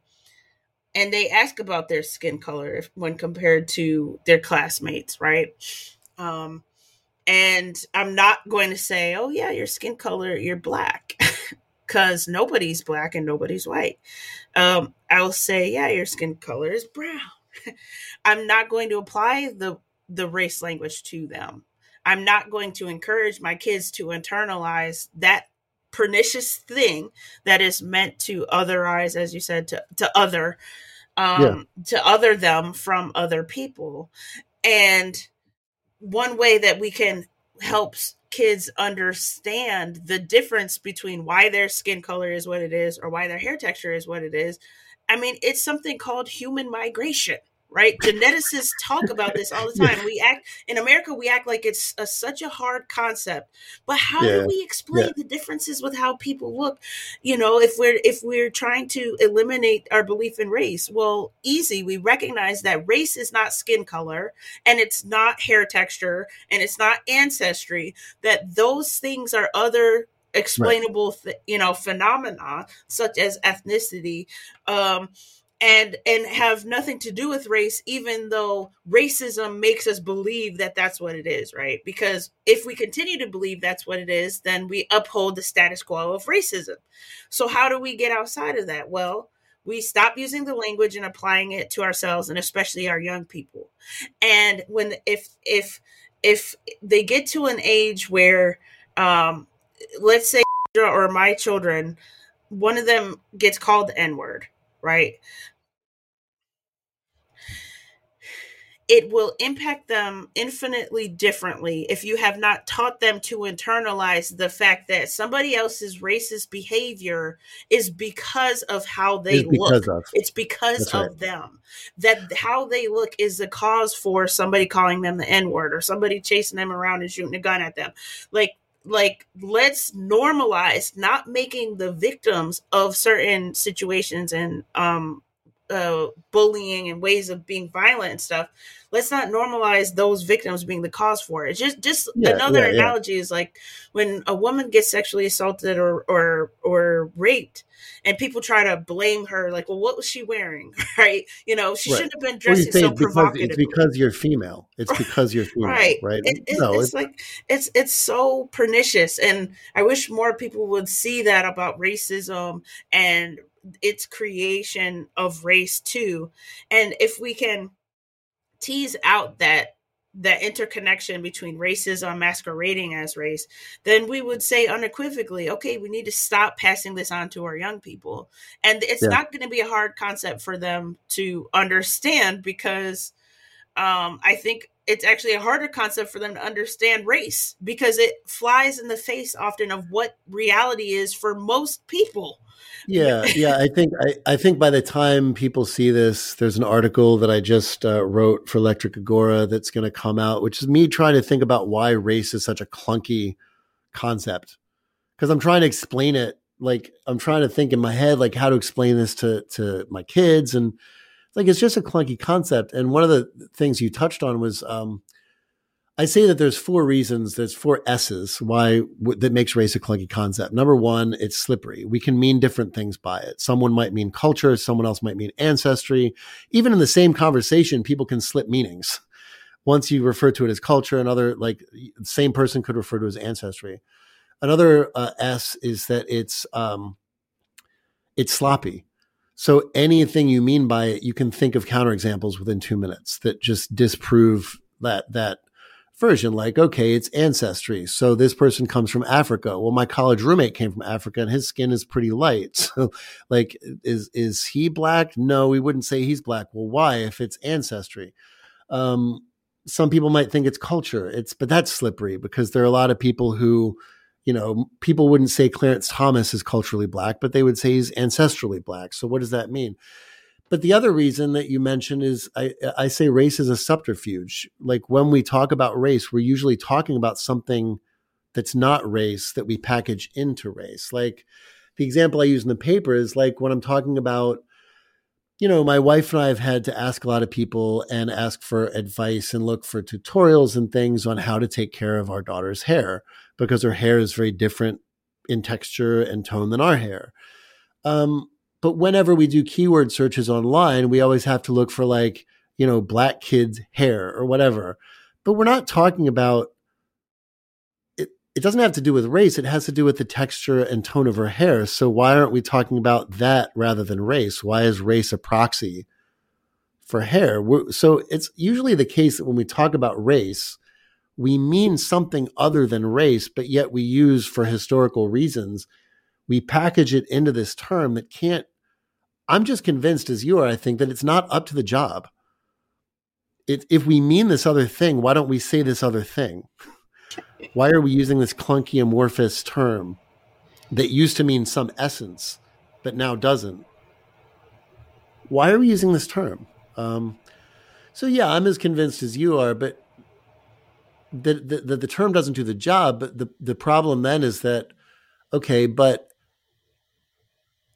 and they ask about their skin color if, when compared to their classmates right? Um and i'm not going to say oh yeah your skin color you're black. Because nobody's black and nobody's white. Um i'll say yeah your skin color is brown. I'm not going to apply the the race language to them. I'm not going to encourage my kids to internalize that pernicious thing that is meant to otherize, as you said, to, to other, um, yeah. to other them from other people. And one way that we can help kids understand the difference between why their skin color is what it is or why their hair texture is what it is. I mean, it's something called human migration right? Geneticists talk about this all the time. We act in America, we act like it's a, such a hard concept. But how yeah. do we explain yeah. the differences with how people look? You know, if we're if we're trying to eliminate our belief in race, well, easy. We recognize that race is not skin color, and it's not hair texture, and it's not ancestry. That those things are other explainable th- you know phenomena such as ethnicity um and and have nothing to do with race even though racism makes us believe that that's what it is right? Because if we continue to believe that's what it is then we uphold the status quo of racism. So how do we get outside of that? Well we stop using the language and applying it to ourselves and especially our young people. And when if if if they get to an age where um let's say or my children one of them gets called the n word right it will impact them infinitely differently if you have not taught them to internalize the fact that somebody else's racist behavior is because of how they It's look. because of. It's because That's of right. them. That how they look is the cause for somebody calling them the N word or somebody chasing them around and shooting a gun at them. Like like let's normalize not making the victims of certain situations and um uh bullying and ways of being violent and stuff let's not normalize those victims being the cause for it just just Yeah, another yeah, yeah. analogy is like when a woman gets sexually assaulted or or or raped and people try to blame her like well what was she wearing right you know she Right. shouldn't have been dressing so it's because, it's because you're female. It's because you're female, right right? It- it- no, it's it's, like it's it's so pernicious and i wish more people would see that about racism and its creation of race too and if we can tease out that that interconnection between racism masquerading as race then we would say unequivocally okay we need to stop passing this on to our young people and it's Yeah. not going to be a hard concept for them to understand because um, I think it's actually a harder concept for them to understand race because it flies in the face often of what reality is for most people. yeah, yeah. I think I, I think by the time people see this, there's an article that I just uh, wrote for Electric Agora that's going to come out, which is me trying to think about why race is such a clunky concept. Because I'm trying to explain it, like I'm trying to think in my head, like how to explain this to to my kids, and like it's just a clunky concept. And one of the things you touched on was um, I say that there's four reasons, there's four S's why w- that makes race a clunky concept. Number one, it's slippery. We can mean different things by it. Someone might mean culture, someone else might mean ancestry. Even in the same conversation, people can slip meanings. Once you refer to it as culture, another like same person could refer to as ancestry. Another uh, S is that it's um, it's sloppy. So anything you mean by it, you can think of counterexamples within two minutes that just disprove that that version. Like, okay, it's ancestry. So this person comes from Africa. Well, my college roommate came from Africa and his skin is pretty light. So like is is he black? No, we wouldn't say he's black. Well, why if it's ancestry? Um some people might think it's culture. It's but that's slippery because there are a lot of people who you know, people wouldn't say Clarence Thomas is culturally black, but they would say he's ancestrally black. So what does that mean? But the other reason that you mentioned is I, I say race is a subterfuge. Like when we talk about race, we're usually talking about something that's not race that we package into race. Like the example I use in the paper is like when I'm talking about, you know, my wife and I have had to ask a lot of people and ask for advice and look for tutorials and things on how to take care of our daughter's hair because her hair is very different in texture and tone than our hair. Um, but whenever we do keyword searches online, we always have to look for like, you know, black kids hair or whatever. But we're not talking about it. It doesn't have to do with race. It has to do with the texture and tone of her hair. So why aren't we talking about that rather than race? Why is race a proxy for hair? We're, so it's usually the case that when we talk about race, we mean something other than race, but yet we use for historical reasons, we package it into this term that can't. I'm just convinced, as you are, I think that it's not up to the job. It, if we mean this other thing, why don't we say this other thing? Why are we using this clunky amorphous term that used to mean some essence, but now doesn't? Why are we using this term? Um, so yeah, I'm as convinced as you are, but the, the, the, term doesn't do the job. But the, the problem then is that, okay, but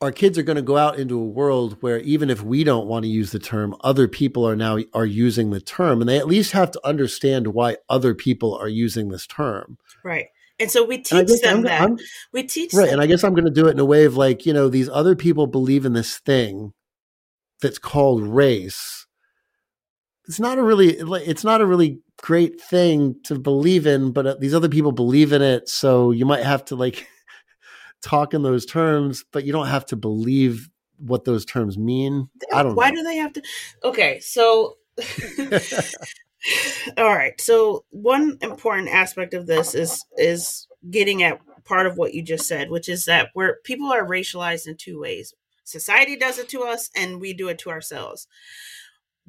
our kids are going to go out into a world where even if we don't want to use the term, other people are now are using the term, and they at least have to understand why other people are using this term. Right. And so we teach them I'm, that. I'm, we teach right, them. and I guess I'm going to do it in a way of like you know these other people believe in this thing that's called race. It's not a really it's not a really great thing to believe in, but uh, these other people believe in it, so you might have to like talk in those terms, but you don't have to believe what those terms mean. I don't Why know. do they have to? Okay, so all right. So one important aspect of this is is getting at part of what you just said, which is that where people are racialized in two ways. Society does it to us and we do it to ourselves.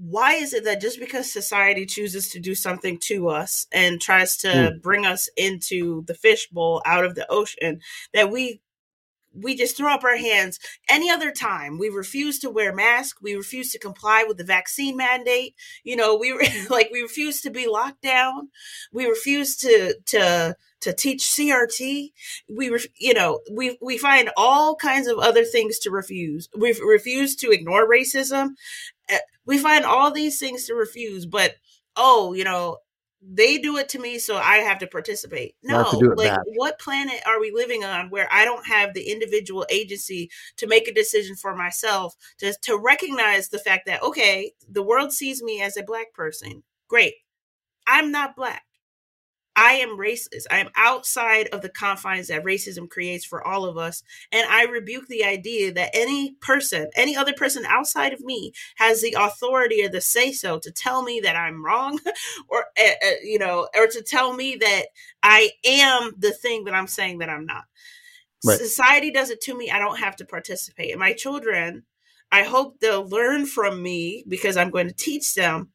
Why is it that just because society chooses to do something to us and tries to mm. bring us into the fishbowl out of the ocean that we we just throw up our hands any other time? We refuse to wear masks. We refuse to comply with the vaccine mandate. You know we like we refuse to be locked down. We refuse to to to teach crt we were you know we we find all kinds of other things to refuse. We refuse to ignore racism Eh, we find all these things to refuse but oh you know they do it to me so i have to participate. No to like back. what planet are we living on where i don't have the individual agency to make a decision for myself to, to recognize the fact that okay the world sees me as a black person. Great. I'm not black I am raceless. I am outside of the confines that racism creates for all of us. And I rebuke the idea that any person, any other person outside of me, has the authority or the say so to tell me that I'm wrong or, uh, you know, or to tell me that I am the thing that I'm saying that I'm not. Right. Society does it to me. I don't have to participate. And my children, I hope they'll learn from me because I'm going to teach them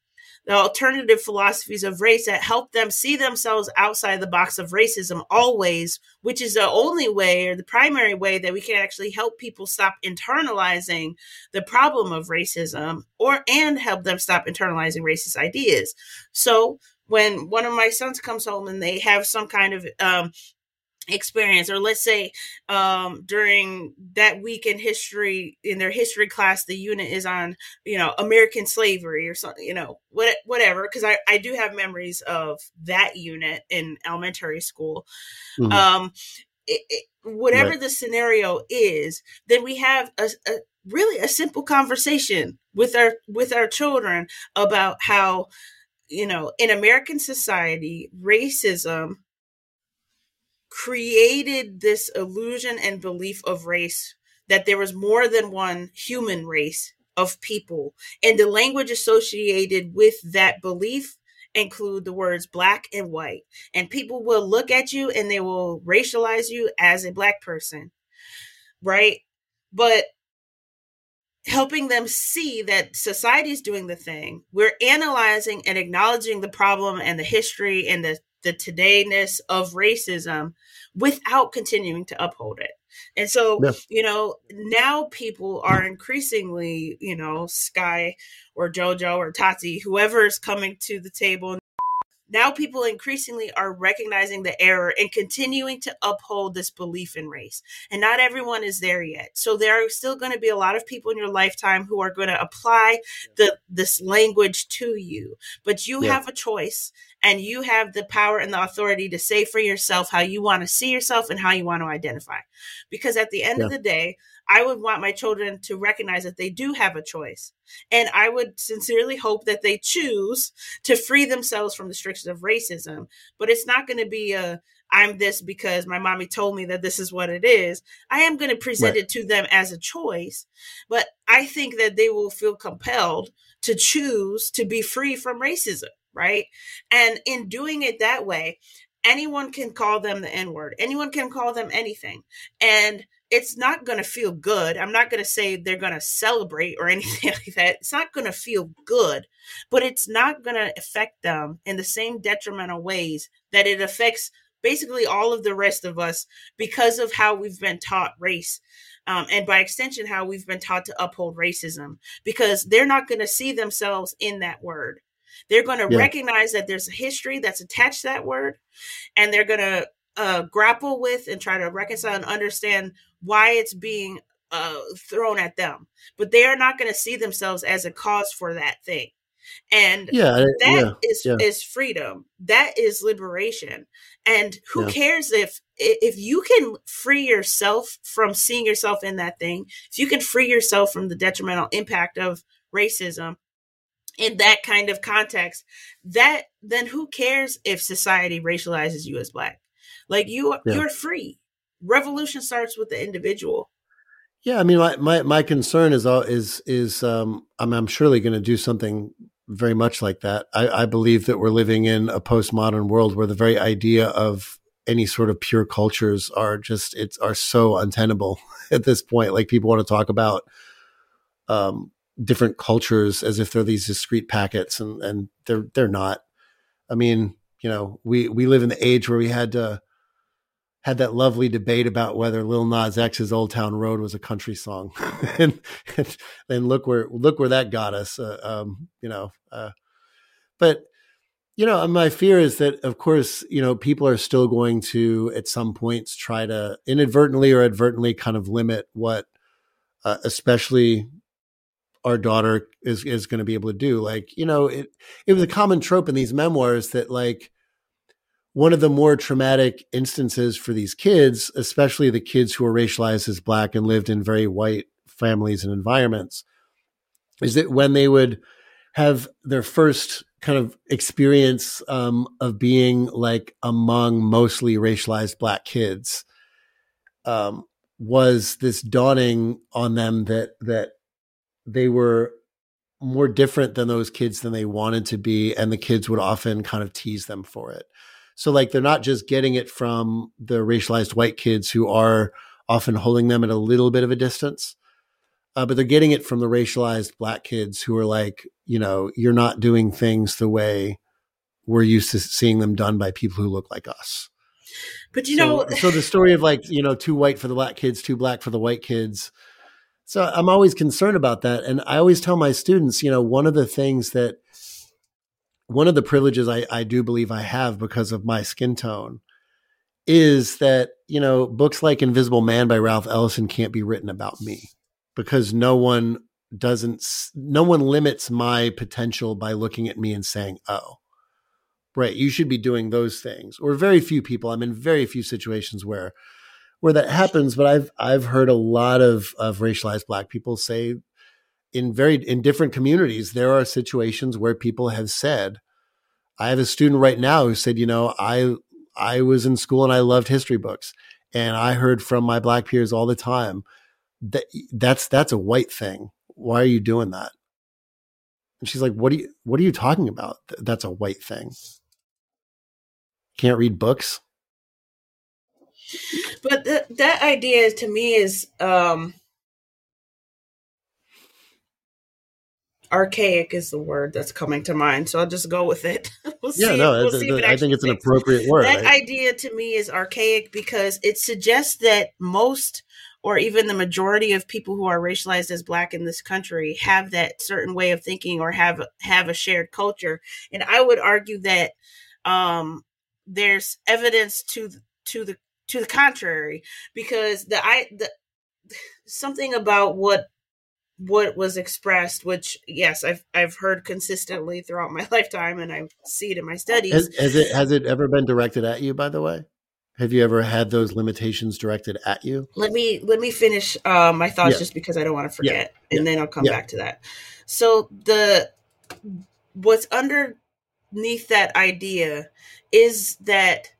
the alternative philosophies of race that help them see themselves outside the box of racism always, which is the only way or the primary way that we can actually help people stop internalizing the problem of racism or and help them stop internalizing racist ideas. So when one of my sons comes home and they have some kind of um, experience or let's say um, during that week in history in their history class the unit is on you know american slavery or something you know what, whatever because I, I do have memories of that unit in elementary school mm-hmm. um, it, it, whatever right. the scenario is then we have a, a really a simple conversation with our with our children about how you know in american society racism created this illusion and belief of race that there was more than one human race of people. And the language associated with that belief include the words black and white. And people will look at you and they will racialize you as a black person right? But helping them see that society is doing the thing. We're analyzing and acknowledging the problem and the history and the the todayness of racism without continuing to uphold it. And so, yeah. you know, now people are increasingly, you know, Sky or JoJo or Tati, whoever is coming to the table now people increasingly are recognizing the error and continuing to uphold this belief in race. And not everyone is there yet. So there are still going to be a lot of people in your lifetime who are going to apply the this language to you. But you yeah. have a choice and you have the power and the authority to say for yourself how you want to see yourself and how you want to identify. Because at the end yeah. of the day, I would want my children to recognize that they do have a choice. And I would sincerely hope that they choose to free themselves from the strictures of racism. But it's not going to be a, I'm this because my mommy told me that this is what it is. I am going to present right. it to them as a choice. But I think that they will feel compelled to choose to be free from racism. Right. And in doing it that way, anyone can call them the N word, anyone can call them anything. And it's not going to feel good. I'm not going to say they're going to celebrate or anything like that. It's not going to feel good, but it's not going to affect them in the same detrimental ways that it affects basically all of the rest of us because of how we've been taught race. Um, and by extension, how we've been taught to uphold racism, because they're not going to see themselves in that word. They're going to yeah. recognize that there's a history that's attached to that word, and they're going to uh, grapple with and try to reconcile and understand why it's being uh, thrown at them. But they are not going to see themselves as a cause for that thing. and yeah that yeah, is yeah. is freedom that is liberation and who yeah. cares if if you can free yourself from seeing yourself in that thing if you can free yourself from the detrimental impact of racism in that kind of context that then who cares if society racializes you as black like you yeah. you're free. Revolution starts with the individual. Yeah i mean my my, my concern is is is um i'm, I'm surely going to do something very much like that. I, I believe that we're living in a postmodern world where the very idea of any sort of pure cultures are just it's are so untenable at this point. Like people want to talk about um different cultures as if they're these discrete packets and and they're they're not. I mean you know we we live in the age where we had to had that lovely debate about whether Lil Nas X's Old Town Road was a country song, and, and, and look where look where that got us. Uh, um, you know, uh, but you know, my fear is that, of course, you know, people are still going to at some points try to inadvertently or advertently kind of limit what, uh, especially our daughter is is going to be able to do. Like, you know, it it was a common trope in these memoirs that like one of the more traumatic instances for these kids, especially the kids who are racialized as black and lived in very white families and environments, is that when they would have their first kind of experience um, of being like among mostly racialized black kids um, was this dawning on them that that they were more different than those kids than they wanted to be and the kids would often kind of tease them for it so like they're not just getting it from the racialized white kids who are often holding them at a little bit of a distance, uh, but they're getting it from the racialized black kids who are like, you know, you're not doing things the way we're used to seeing them done by people who look like us. But you so, know, so the story of like, you know, too white for the black kids, too black for the white kids. So I'm always concerned about that. And I always tell my students, you know, one of the things that one of the privileges I, I do believe I have because of my skin tone is that, you know, books like Invisible Man by Ralph Ellison can't be written about me because no one doesn't, no one limits my potential by looking at me and saying, oh, right, you should be doing those things. Or very few people, I'm in very few situations where, where that happens, but I've, I've heard a lot of, of racialized black people say in very in different communities there are situations where people have said i have a student right now who said you know i i was in school and i loved history books and i heard from my black peers all the time that that's that's a white thing. Why are you doing that? And she's like what are you what are you talking about? That's a white thing. Can't read books? But th- that idea to me is um archaic is the word that's coming to mind, so I'll just go with it. we'll yeah, no, we'll it I think it's an appropriate word. That right? idea to me is archaic because it suggests that most or even the majority of people who are racialized as black in this country have that certain way of thinking or have have a shared culture. And I would argue that um, there's evidence to to the to the contrary because the I the something about what what was expressed, which yes, I've I've heard consistently throughout my lifetime, and I see it in my studies. Has, has, it has it ever been directed at you? By the way, have you ever had those limitations directed at you? Let me let me finish uh, my thoughts yeah. just because I don't want to forget, yeah. and yeah. then I'll come back to that. So the what's underneath that idea is that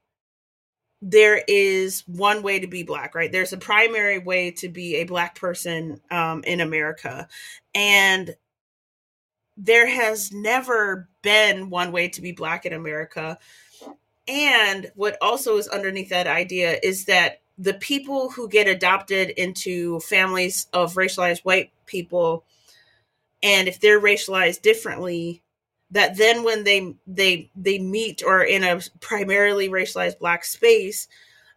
there is one way to be black right? There's a primary way to be a black person um, in america. And there has never been one way to be black in america. And what also is underneath that idea is that the people who get adopted into families of racialized white people and if they're racialized differently that then when they they they meet or in a primarily racialized black space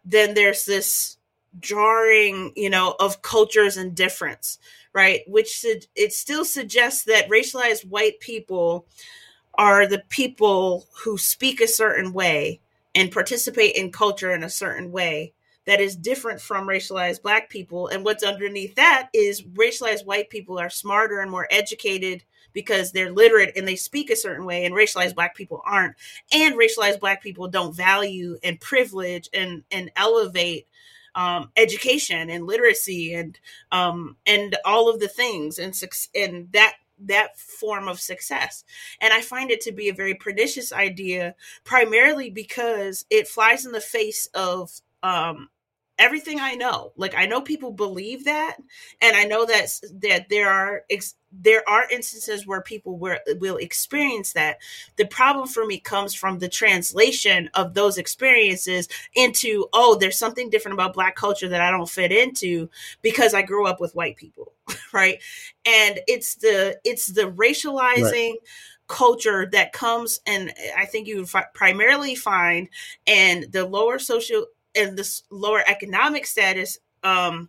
then there's this jarring you know of cultures and difference right? Which it still suggests that racialized white people are the people who speak a certain way and participate in culture in a certain way that is different from racialized black people. And what's underneath that is racialized white people are smarter and more educated because they're literate and they speak a certain way and racialized black people aren't and racialized black people don't value and privilege and and elevate um, education and literacy and um, and all of the things and and that that form of success. And I find it to be a very pernicious idea, primarily because it flies in the face of um, everything I know. Like I know people believe that, and I know that that there are ex- there are instances where people will, will experience that. The problem for me comes from the translation of those experiences into oh, there's something different about Black culture that I don't fit into because I grew up with white people, right? And it's the it's the racializing. Right culture that comes and i think you fi- primarily find in the lower social in the lower economic status um,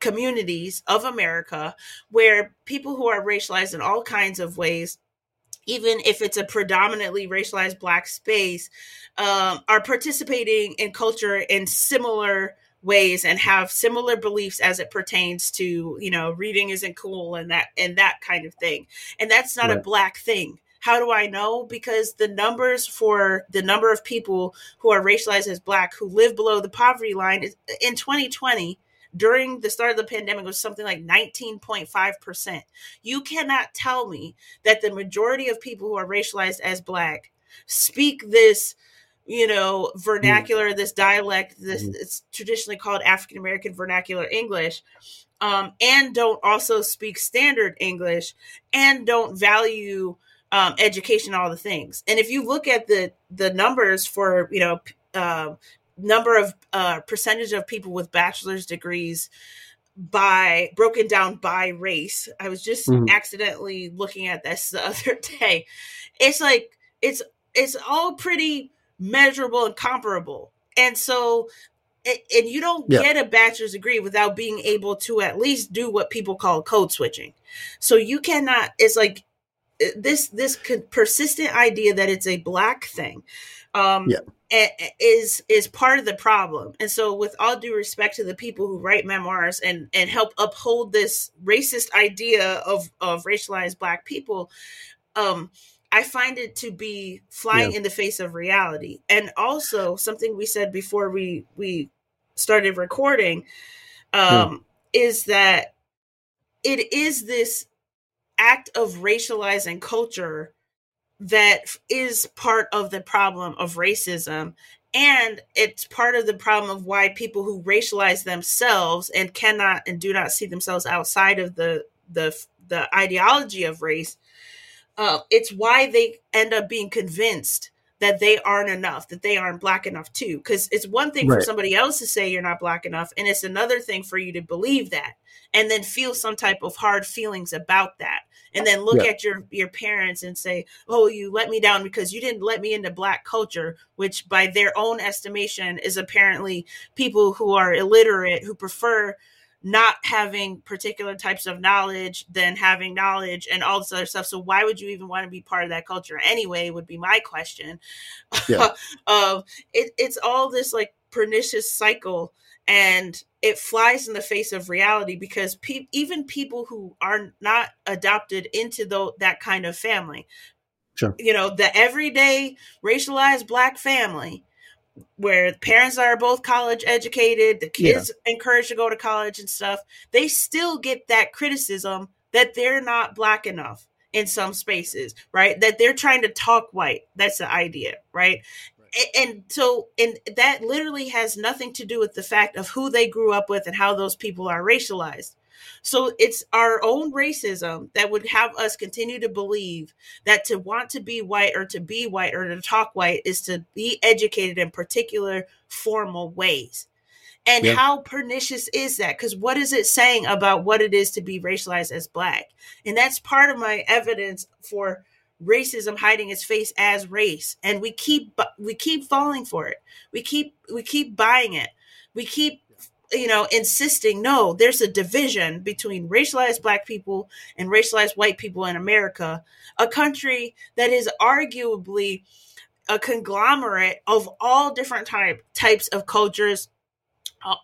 communities of America, where people who are racialized in all kinds of ways, even if it's a predominantly racialized Black space, um, are participating in culture in similar ways and have similar beliefs as it pertains to you know reading isn't cool and that and that kind of thing and that's not right. a black thing how do I know? Because the numbers for the number of people who are racialized as black who live below the poverty line in 2020 during the start of the pandemic was something like 19.5%. You cannot tell me that the majority of people who are racialized as black speak this you know vernacular this dialect this mm-hmm. it's traditionally called african american vernacular english um, and don't also speak standard english and don't value um, education, all the things. And if you look at the the numbers for you know uh, number of uh, percentage of people with bachelor's degrees by broken down by race, I was just mm-hmm. accidentally looking at this the other day. It's like it's it's all pretty measurable and comparable, and so and you don't yeah. get a bachelor's degree without being able to at least do what people call code switching. So you cannot. It's like this this persistent idea that it's a black thing um, yeah. is is part of the problem. And so, with all due respect to the people who write memoirs and and help uphold this racist idea of of racialized black people, um, I find it to be flying yeah. in the face of reality. And also, something we said before we we started recording um, is that it is this act of racializing culture that is part of the problem of racism and it's part of the problem of why people who racialize themselves and cannot and do not see themselves outside of the the the ideology of race uh, it's why they end up being convinced that they aren't enough, that they aren't black enough too. Because it's one thing right. for somebody else to say you're not black enough, and it's another thing for you to believe that and then feel some type of hard feelings about that. And then look yeah. at your your parents and say, "Oh, you let me down because you didn't let me into black culture," which by their own estimation is apparently people who are illiterate who prefer not having particular types of knowledge than having knowledge and all this other stuff. So why would you even want to be part of that culture anyway? Would be my question. Yeah. uh, it, it's all this like pernicious cycle, and it flies in the face of reality because pe- even people who are not adopted into the, that kind of family, sure. you know, the everyday racialized black family where parents are both college educated, the kids yeah. encouraged to go to college and stuff, they still get that criticism that they're not black enough in some spaces, right? That they're trying to talk white. That's the idea, right? And so, and that literally has nothing to do with the fact of who they grew up with and how those people are racialized. So it's our own racism that would have us continue to believe that to want to be white or to be white or to talk white is to be educated in particular formal ways. And yeah. how pernicious is that? Because what is it saying about what it is to be racialized as black? And that's part of my evidence for racism hiding its face as race and we keep we keep falling for it we keep we keep buying it we keep you know, insisting no, there's a division between racialized black people and racialized white people in America, a country that is arguably a conglomerate of all different type types of cultures uh,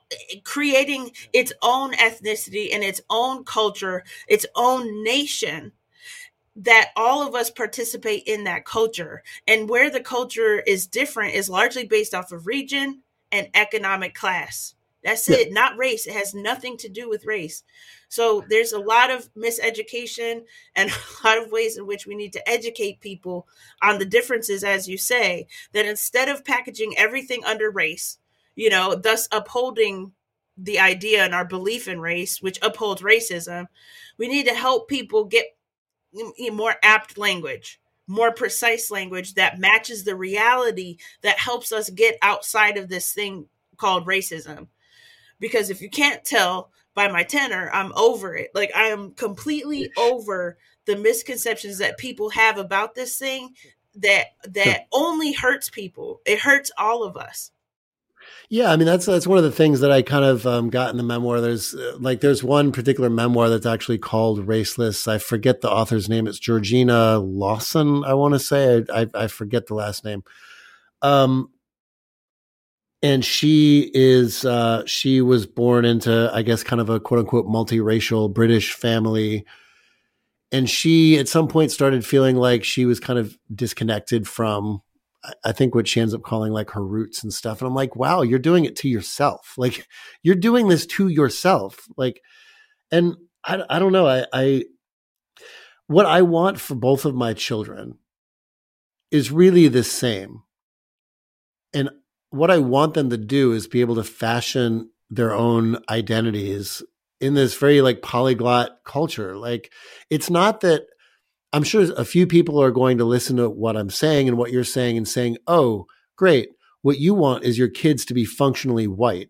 creating its own ethnicity and its own culture, its own nation. That all of us participate in that culture. And where the culture is different is largely based off of region and economic class. That's yeah. it, not race. It has nothing to do with race. So there's a lot of miseducation and a lot of ways in which we need to educate people on the differences, as you say, that instead of packaging everything under race, you know, thus upholding the idea and our belief in race, which upholds racism, we need to help people get more apt language, more precise language that matches the reality that helps us get outside of this thing called racism. Because if you can't tell by my tenor, I'm over it. Like I am completely over the misconceptions that people have about this thing that that only hurts people. It hurts all of us. Yeah, I mean that's that's one of the things that I kind of um, got in the memoir. There's uh, like there's one particular memoir that's actually called Raceless. I forget the author's name. It's Georgina Lawton. I want to say I, I, I forget the last name. Um, and she is uh, she was born into I guess kind of a quote unquote multiracial British family. And she at some point started feeling like she was kind of disconnected from I think what she ends up calling like her roots and stuff. And I'm like, wow, you're doing it to yourself. Like you're doing this to yourself. Like, and I, I don't know. I, I, what I want for both of my children is really the same. And what I want them to do is be able to fashion their own identities in this very like polyglot culture. Like it's not that I'm sure a few people are going to listen to what I'm saying and what you're saying and saying, oh, great. What you want is your kids to be functionally white.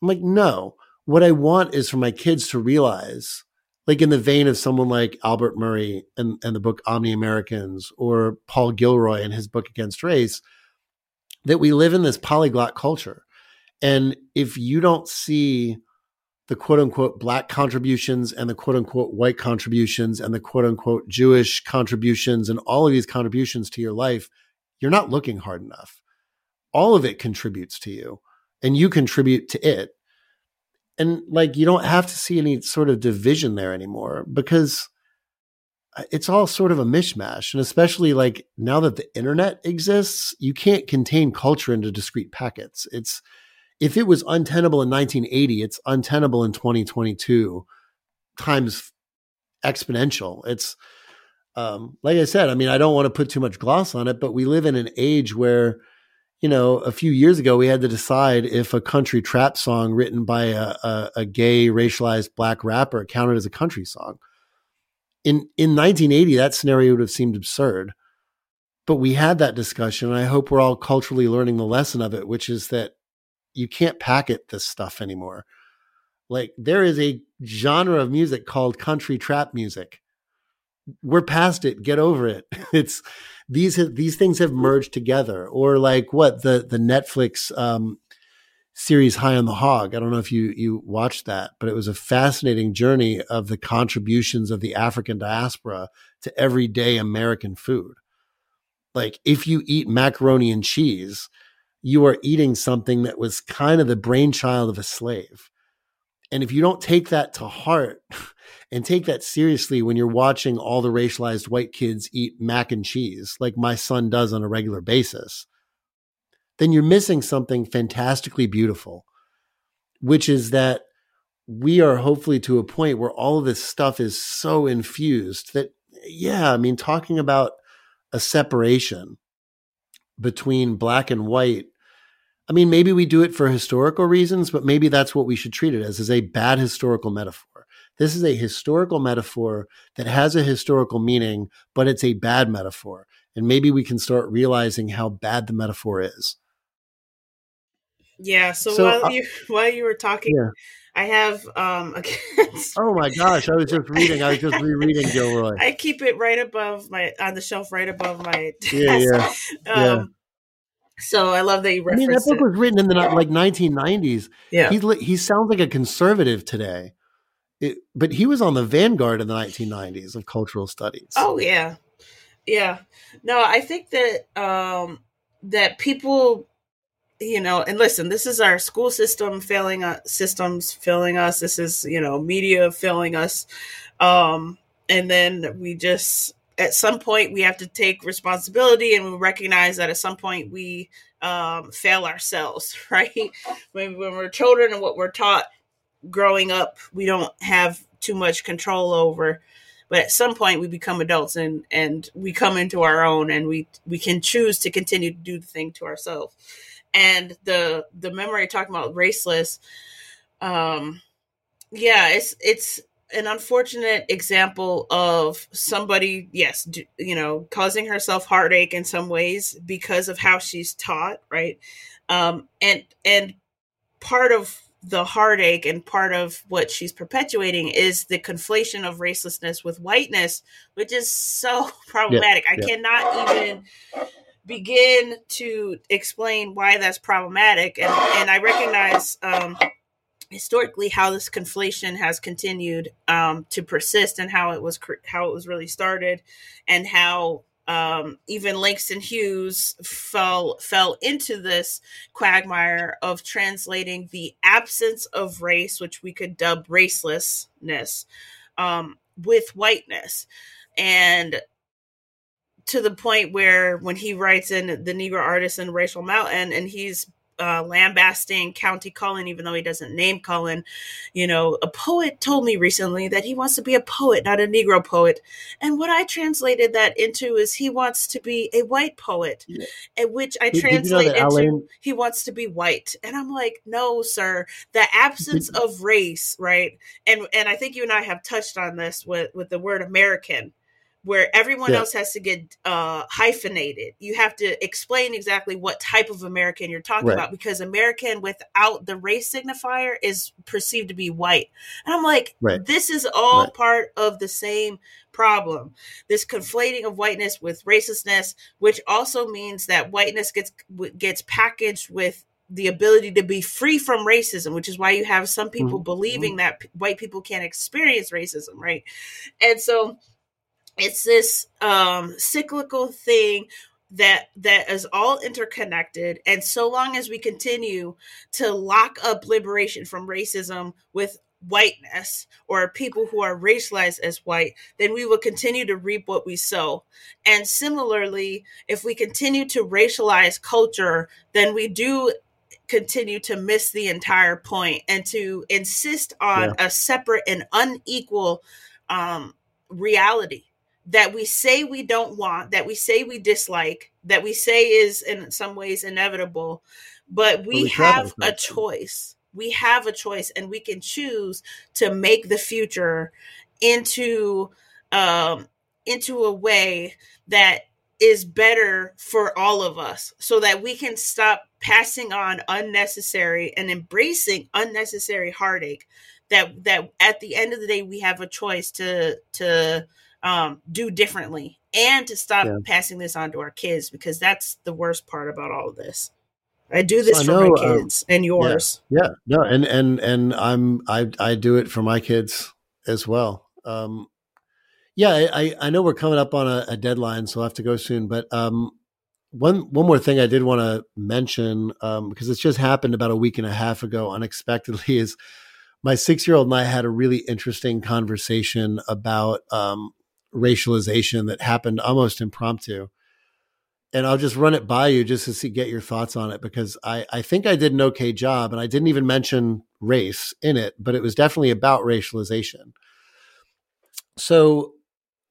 I'm like, no. What I want is for my kids to realize, like in the vein of someone like Albert Murray and, and the book Omni Americans or Paul Gilroy and his book Against Race, that we live in this polyglot culture. And if you don't see the quote unquote black contributions and the quote unquote white contributions and the quote unquote Jewish contributions and all of these contributions to your life, you're not looking hard enough. All of it contributes to you and you contribute to it. And like, you don't have to see any sort of division there anymore because uh, it's all sort of a mishmash. And especially like now that the internet exists, you can't contain culture into discrete packets. It's, if it was untenable in 1980, it's untenable in 2022 times exponential. It's um, like I said, I mean, I don't want to put too much gloss on it, but we live in an age where, you know, a few years ago we had to decide if a country trap song written by a, a, a gay, racialized black rapper counted as a country song. In in 1980, that scenario would have seemed absurd. But we had that discussion, and I hope we're all culturally learning the lesson of it, which is that you can't packet this stuff anymore. Like there is a genre of music called country trap music. We're past it. Get over it. It's these these things have merged together. Or like what the the Netflix um, series High on the Hog. I don't know if you you watched that, but it was a fascinating journey of the contributions of the African diaspora to everyday American food. Like if you eat macaroni and cheese, you are eating something that was kind of the brainchild of a slave. And if you don't take that to heart and take that seriously when you're watching all the racialized white kids eat mac and cheese, like my son does on a regular basis, then you're missing something fantastically beautiful, which is that we are hopefully to a point where all of this stuff is so infused that, yeah, I mean, talking about a separation between black and white. I mean, maybe we do it for historical reasons, but maybe that's what we should treat it as, is a bad historical metaphor. This is a historical metaphor that has a historical meaning, but it's a bad metaphor. And maybe we can start realizing how bad the metaphor is. Yeah. So, so while uh, you while you were talking, yeah. I have um Oh my gosh, I was just reading. I was just rereading Gilroy. I keep it right above my on the shelf right above my desk. Yeah, yeah. um, yeah. So I love that you I mean, that book it. was written in the like 1990s. Yeah. He's he sounds like a conservative today. It, but he was on the vanguard in the 1990s of cultural studies. Oh yeah. Yeah. No, I think that um that people you know, and listen, this is our school system failing us, systems failing us. This is, you know, media failing us. Um, and then we just at some point we have to take responsibility and we recognize that at some point we um, fail ourselves, right? When, when we're children and what we're taught growing up, we don't have too much control over. But at some point, we become adults and and we come into our own, and we we can choose to continue to do the thing to ourselves. And the the memory talking about raceless, um, yeah, it's it's an unfortunate example of somebody, yes, do, you know, causing herself heartache in some ways because of how she's taught, right? Um, and and part of the heartache and part of what she's perpetuating is the conflation of racelessness with whiteness, which is so problematic. Yeah, I cannot even begin to explain why that's problematic, and and I recognize. Um, historically how this conflation has continued um, to persist and how it was how it was really started and how um, even Langston Hughes fell fell into this quagmire of translating the absence of race, which we could dub racelessness, um, with whiteness, and to the point where when he writes in the Negro Artist and Racial Mountain, and he's uh, lambasting Countee Cullen, even though he doesn't name Cullen. You know, a poet told me recently that he wants to be a poet, not a Negro poet. And what I translated that into is he wants to be a white poet, yeah. and which I did, translate did you know into he wants to be white. And I'm like, no, sir, the absence of race, right? And and I think you and I have touched on this with with the word American where everyone yeah. else has to get uh, hyphenated. You have to explain exactly what type of American you're talking right. about because American without the race signifier is perceived to be white. And I'm like, right. this is all right. part of the same problem. This conflating of whiteness with racelessness, which also means that whiteness gets gets packaged with the ability to be free from racism, which is why you have some people mm-hmm. believing mm-hmm. that white people can't experience racism, right? And so it's this um, cyclical thing that that is all interconnected and so long as we continue to lock up liberation from racism with whiteness or people who are racialized as white, then we will continue to reap what we sow. And similarly, if we continue to racialize culture, then we do continue to miss the entire point and to insist on yeah. a separate and unequal um, reality that we say we don't want, that we say we dislike, that we say is in some ways inevitable, but we, we have a choice. We have a choice, and we can choose to make the future into um, into a way that is better for all of us, so that we can stop passing on unnecessary and embracing unnecessary heartache. That that at the end of the day, we have a choice to to um, do differently and to stop yeah. passing this on to our kids because that's the worst part about all of this. I do this for know, my um, kids um, and yours. Yeah, yeah, no, and and and I'm I I do it for my kids as well. Um, yeah, I I know we're coming up on a, a deadline, so I have to go soon. But um, one one more thing I did want to mention um, because it's just happened about a week and a half ago unexpectedly is my six year old and I had a really interesting conversation about um, racialization that happened almost impromptu. And I'll just run it by you just to see get your thoughts on it because I, I think I did an okay job and I didn't even mention race in it, but it was definitely about racialization. So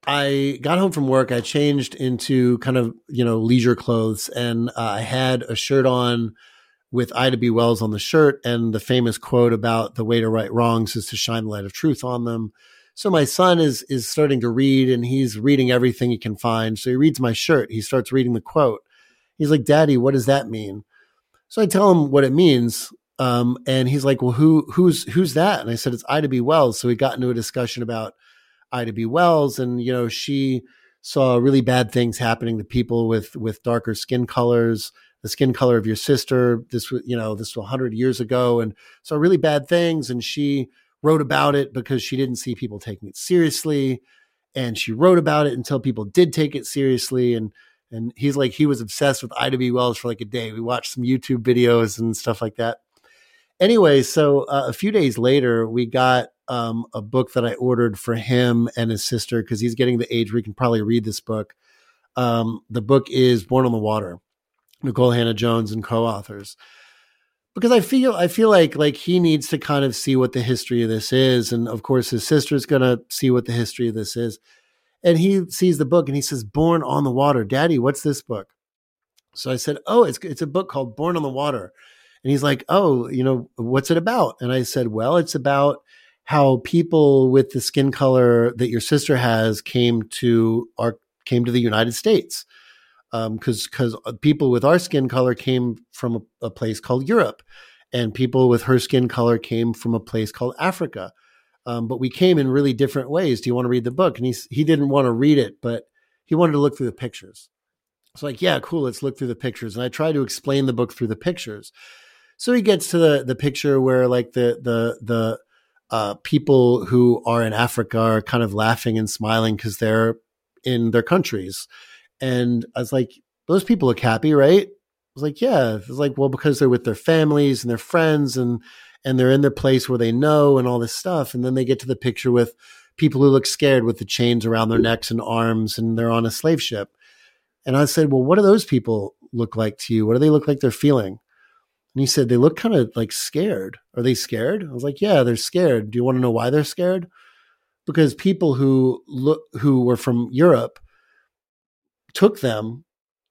I got home from work, I changed into kind of, you know, leisure clothes and uh, I had a shirt on with Ida B. Wells on the shirt and the famous quote about the way to right wrongs is to shine the light of truth on them. So my son is is starting to read and he's reading everything he can find. So he reads my shirt. He starts reading the quote. He's like, "Daddy, what does that mean?" So I tell him what it means. Um, and he's like, "Well, who who's who's that?" And I said, "It's Ida B. Wells." So we got into a discussion about Ida B. Wells, and you know, she saw really bad things happening to people with with darker skin colors. The skin color of your sister. This was, you know, this was hundred years ago, and so really bad things. And she wrote about it because she didn't see people taking it seriously and she wrote about it until people did take it seriously and and he's like he was obsessed with Ida B. Wells for like a day. We watched some YouTube videos and stuff like that. Anyway, so uh, a few days later, we got um, a book that I ordered for him and his sister because he's getting the age where he can probably read this book. Um, the book is Born on the Water, Nikole Hannah-Jones and co-authors. Because I feel I feel like like he needs to kind of see what the history of this is, and of course his sister's gonna see what the history of this is. And he sees the book and he says, "Born on the Water, Daddy, what's this book?" So I said, "Oh, it's it's a book called Born on the Water." And he's like, "Oh, you know, what's it about?" And I said, "Well, it's about how people with the skin color that your sister has came to our came to the United States because um, because people with our skin color came from a, a, place called Europe, and people with her skin color came from a place called Africa. Um, but we came in really different ways. Do you want to read the book? And he he didn't want to read it, but he wanted to look through the pictures. It's like, yeah, cool. Let's look through the pictures. And I try to explain the book through the pictures. So he gets to the the picture where like the the the uh, people who are in Africa are kind of laughing and smiling because they're in their countries. And I was like, those people look happy, right? I was like, yeah. It's like, well, because they're with their families and their friends and and they're in their place where they know and all this stuff. And then they get to the picture with people who look scared with the chains around their necks and arms and they're on a slave ship. And I said, Well, what do those people look like to you? What do they look like they're feeling? And he said, They look kind of like scared. Are they scared? I was like, Yeah, they're scared. Do you want to know why they're scared? Because people who look who were from Europe took them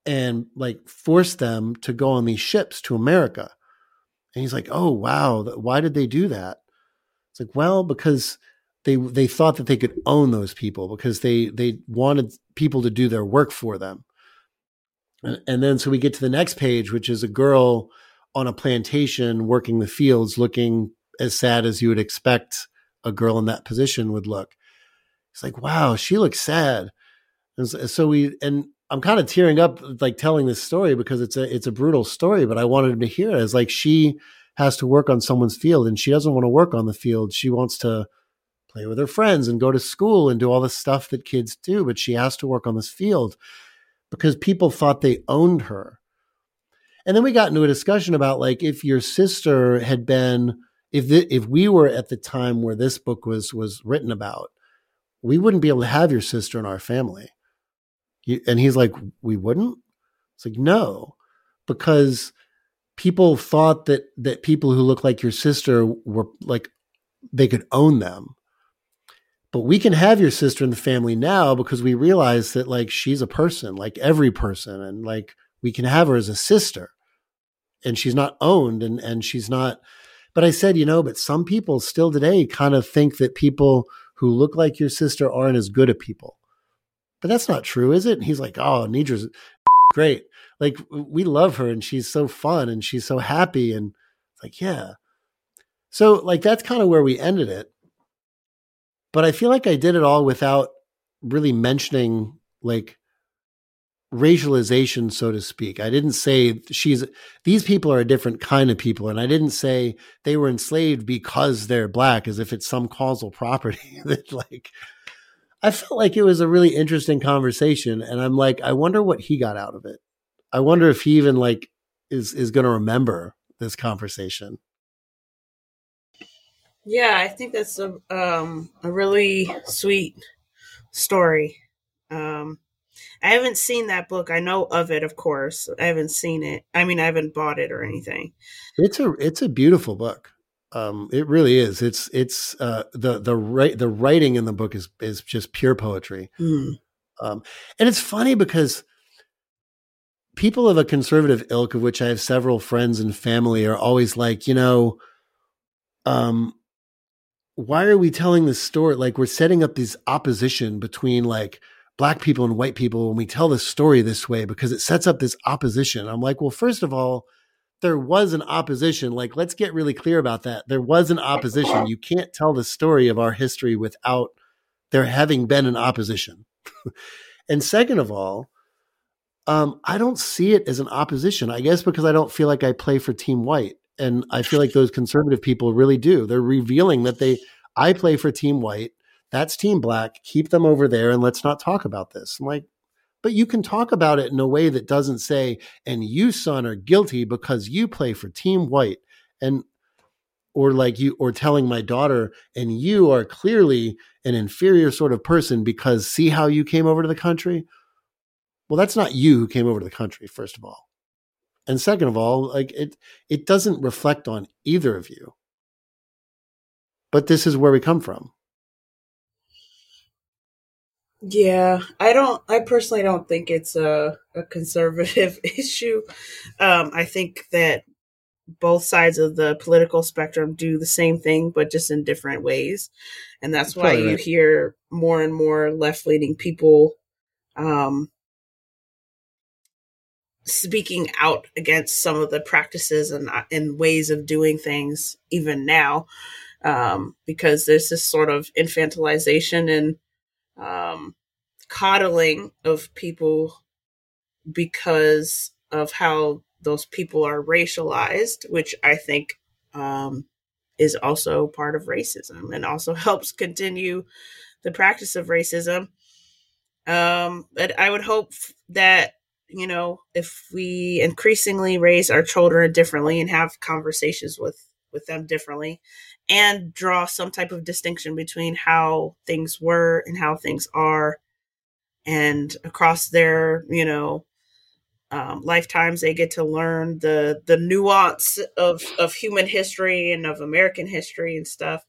and like forced them to go on these ships to America. And he's like, "Oh wow, why did they do that?" It's like, "Well, because they they thought that they could own those people because they they wanted people to do their work for them." And, and then so we get to the next page, which is a girl on a plantation working the fields, looking as sad as you would expect a girl in that position would look. It's like, wow, she looks sad. And so we, and I'm kind of tearing up, like telling this story because it's a, it's a brutal story, but I wanted him to hear it as like she has to work on someone's field and she doesn't want to work on the field. She wants to play with her friends and go to school and do all the stuff that kids do, but she has to work on this field because people thought they owned her. And then we got into a discussion about like if your sister had been if the, if we were at the time where this book was was written about, we wouldn't be able to have your sister in our family. And he's like, we wouldn't. It's like no, because people thought that that people who look like your sister were like they could own them. But we can have your sister in the family now because we realize that like she's a person, like every person, and like we can have her as a sister and she's not owned and and she's not but I said, you know, but some people still today kind of think that people who look like your sister aren't as good at people. But that's not true, is it? And he's like, oh, Nidra's great. Like we love her and she's so fun and she's so happy. And it's like, yeah. So like that's kind of where we ended it. But I feel like I did it all without really mentioning like racialization, so to speak. I didn't say she's these people are a different kind of people, and I didn't say they were enslaved because they're black, as if it's some causal property. that like, I felt like it was a really interesting conversation, and I'm like, I wonder what he got out of it. I wonder if he even like is is going to remember this conversation. Yeah, I think that's a um, a really sweet story. Um, I haven't seen that book. I know of it, of course. I haven't seen it. I mean, I haven't bought it or anything. It's a it's a beautiful book. Um, it really is. It's it's uh, the the right the writing in the book is is just pure poetry. Mm. Um, and it's funny because people of a conservative ilk, of which I have several friends and family, are always like, you know, um, why are we telling this story? Like we're setting up this opposition between like black people and white people when we tell the story this way because it sets up this opposition. I'm like, well, first of all, there was an opposition. Like, let's get really clear about that. There was an opposition. You can't tell the story of our history without there having been an opposition. and second of all, um, I don't see it as an opposition. I guess because I don't feel like I play for Team White. And I feel like those conservative people really do. They're revealing that they, I play for Team White that's Team Black. Keep them over there and let's not talk about this. I'm like, but you can talk about it in a way that doesn't say, and you, son, are guilty because you play for Team White. And or like you or telling my daughter and you are clearly an inferior sort of person because see how you came over to the country? Well that's not you who came over to the country first of all. And second of all like it it doesn't reflect on either of you. But this is where we come from yeah i don't i personally don't think it's a, a conservative issue um i think that both sides of the political spectrum do the same thing, but just in different ways. And that's why you right. hear more and more left leaning people um, speaking out against some of the practices and, uh, and ways of doing things, even now, um, because there's this sort of infantilization and um, coddling of people because of how those people are racialized, which I think um, is also part of racism and also helps continue the practice of racism. Um, but I would hope that, you know, if we increasingly raise our children differently and have conversations with, with them differently and draw some type of distinction between how things were and how things are and across their, you know, um, lifetimes they get to learn the the nuance of of human history and of American history and stuff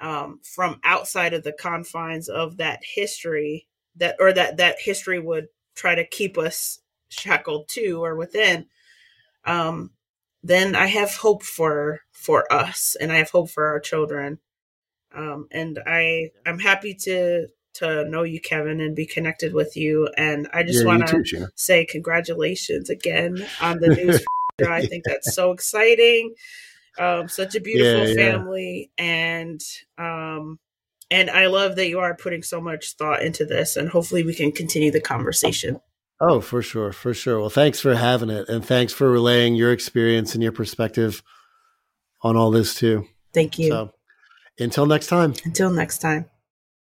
um, from outside of the confines of that history that or that that history would try to keep us shackled to or within. Um, then I have hope for for us and I have hope for our children um, and I I'm happy to to know you, Kevin, and be connected with you. And I just yeah, want to say congratulations again on the news. I think that's so exciting. Um, such a beautiful yeah, family, yeah. and um, and I love that you are putting so much thought into this. And hopefully, we can continue the conversation. Oh, for sure, for sure. Well, thanks for having it, and thanks for relaying your experience and your perspective on all this too. Thank you. So, until next time. Until next time.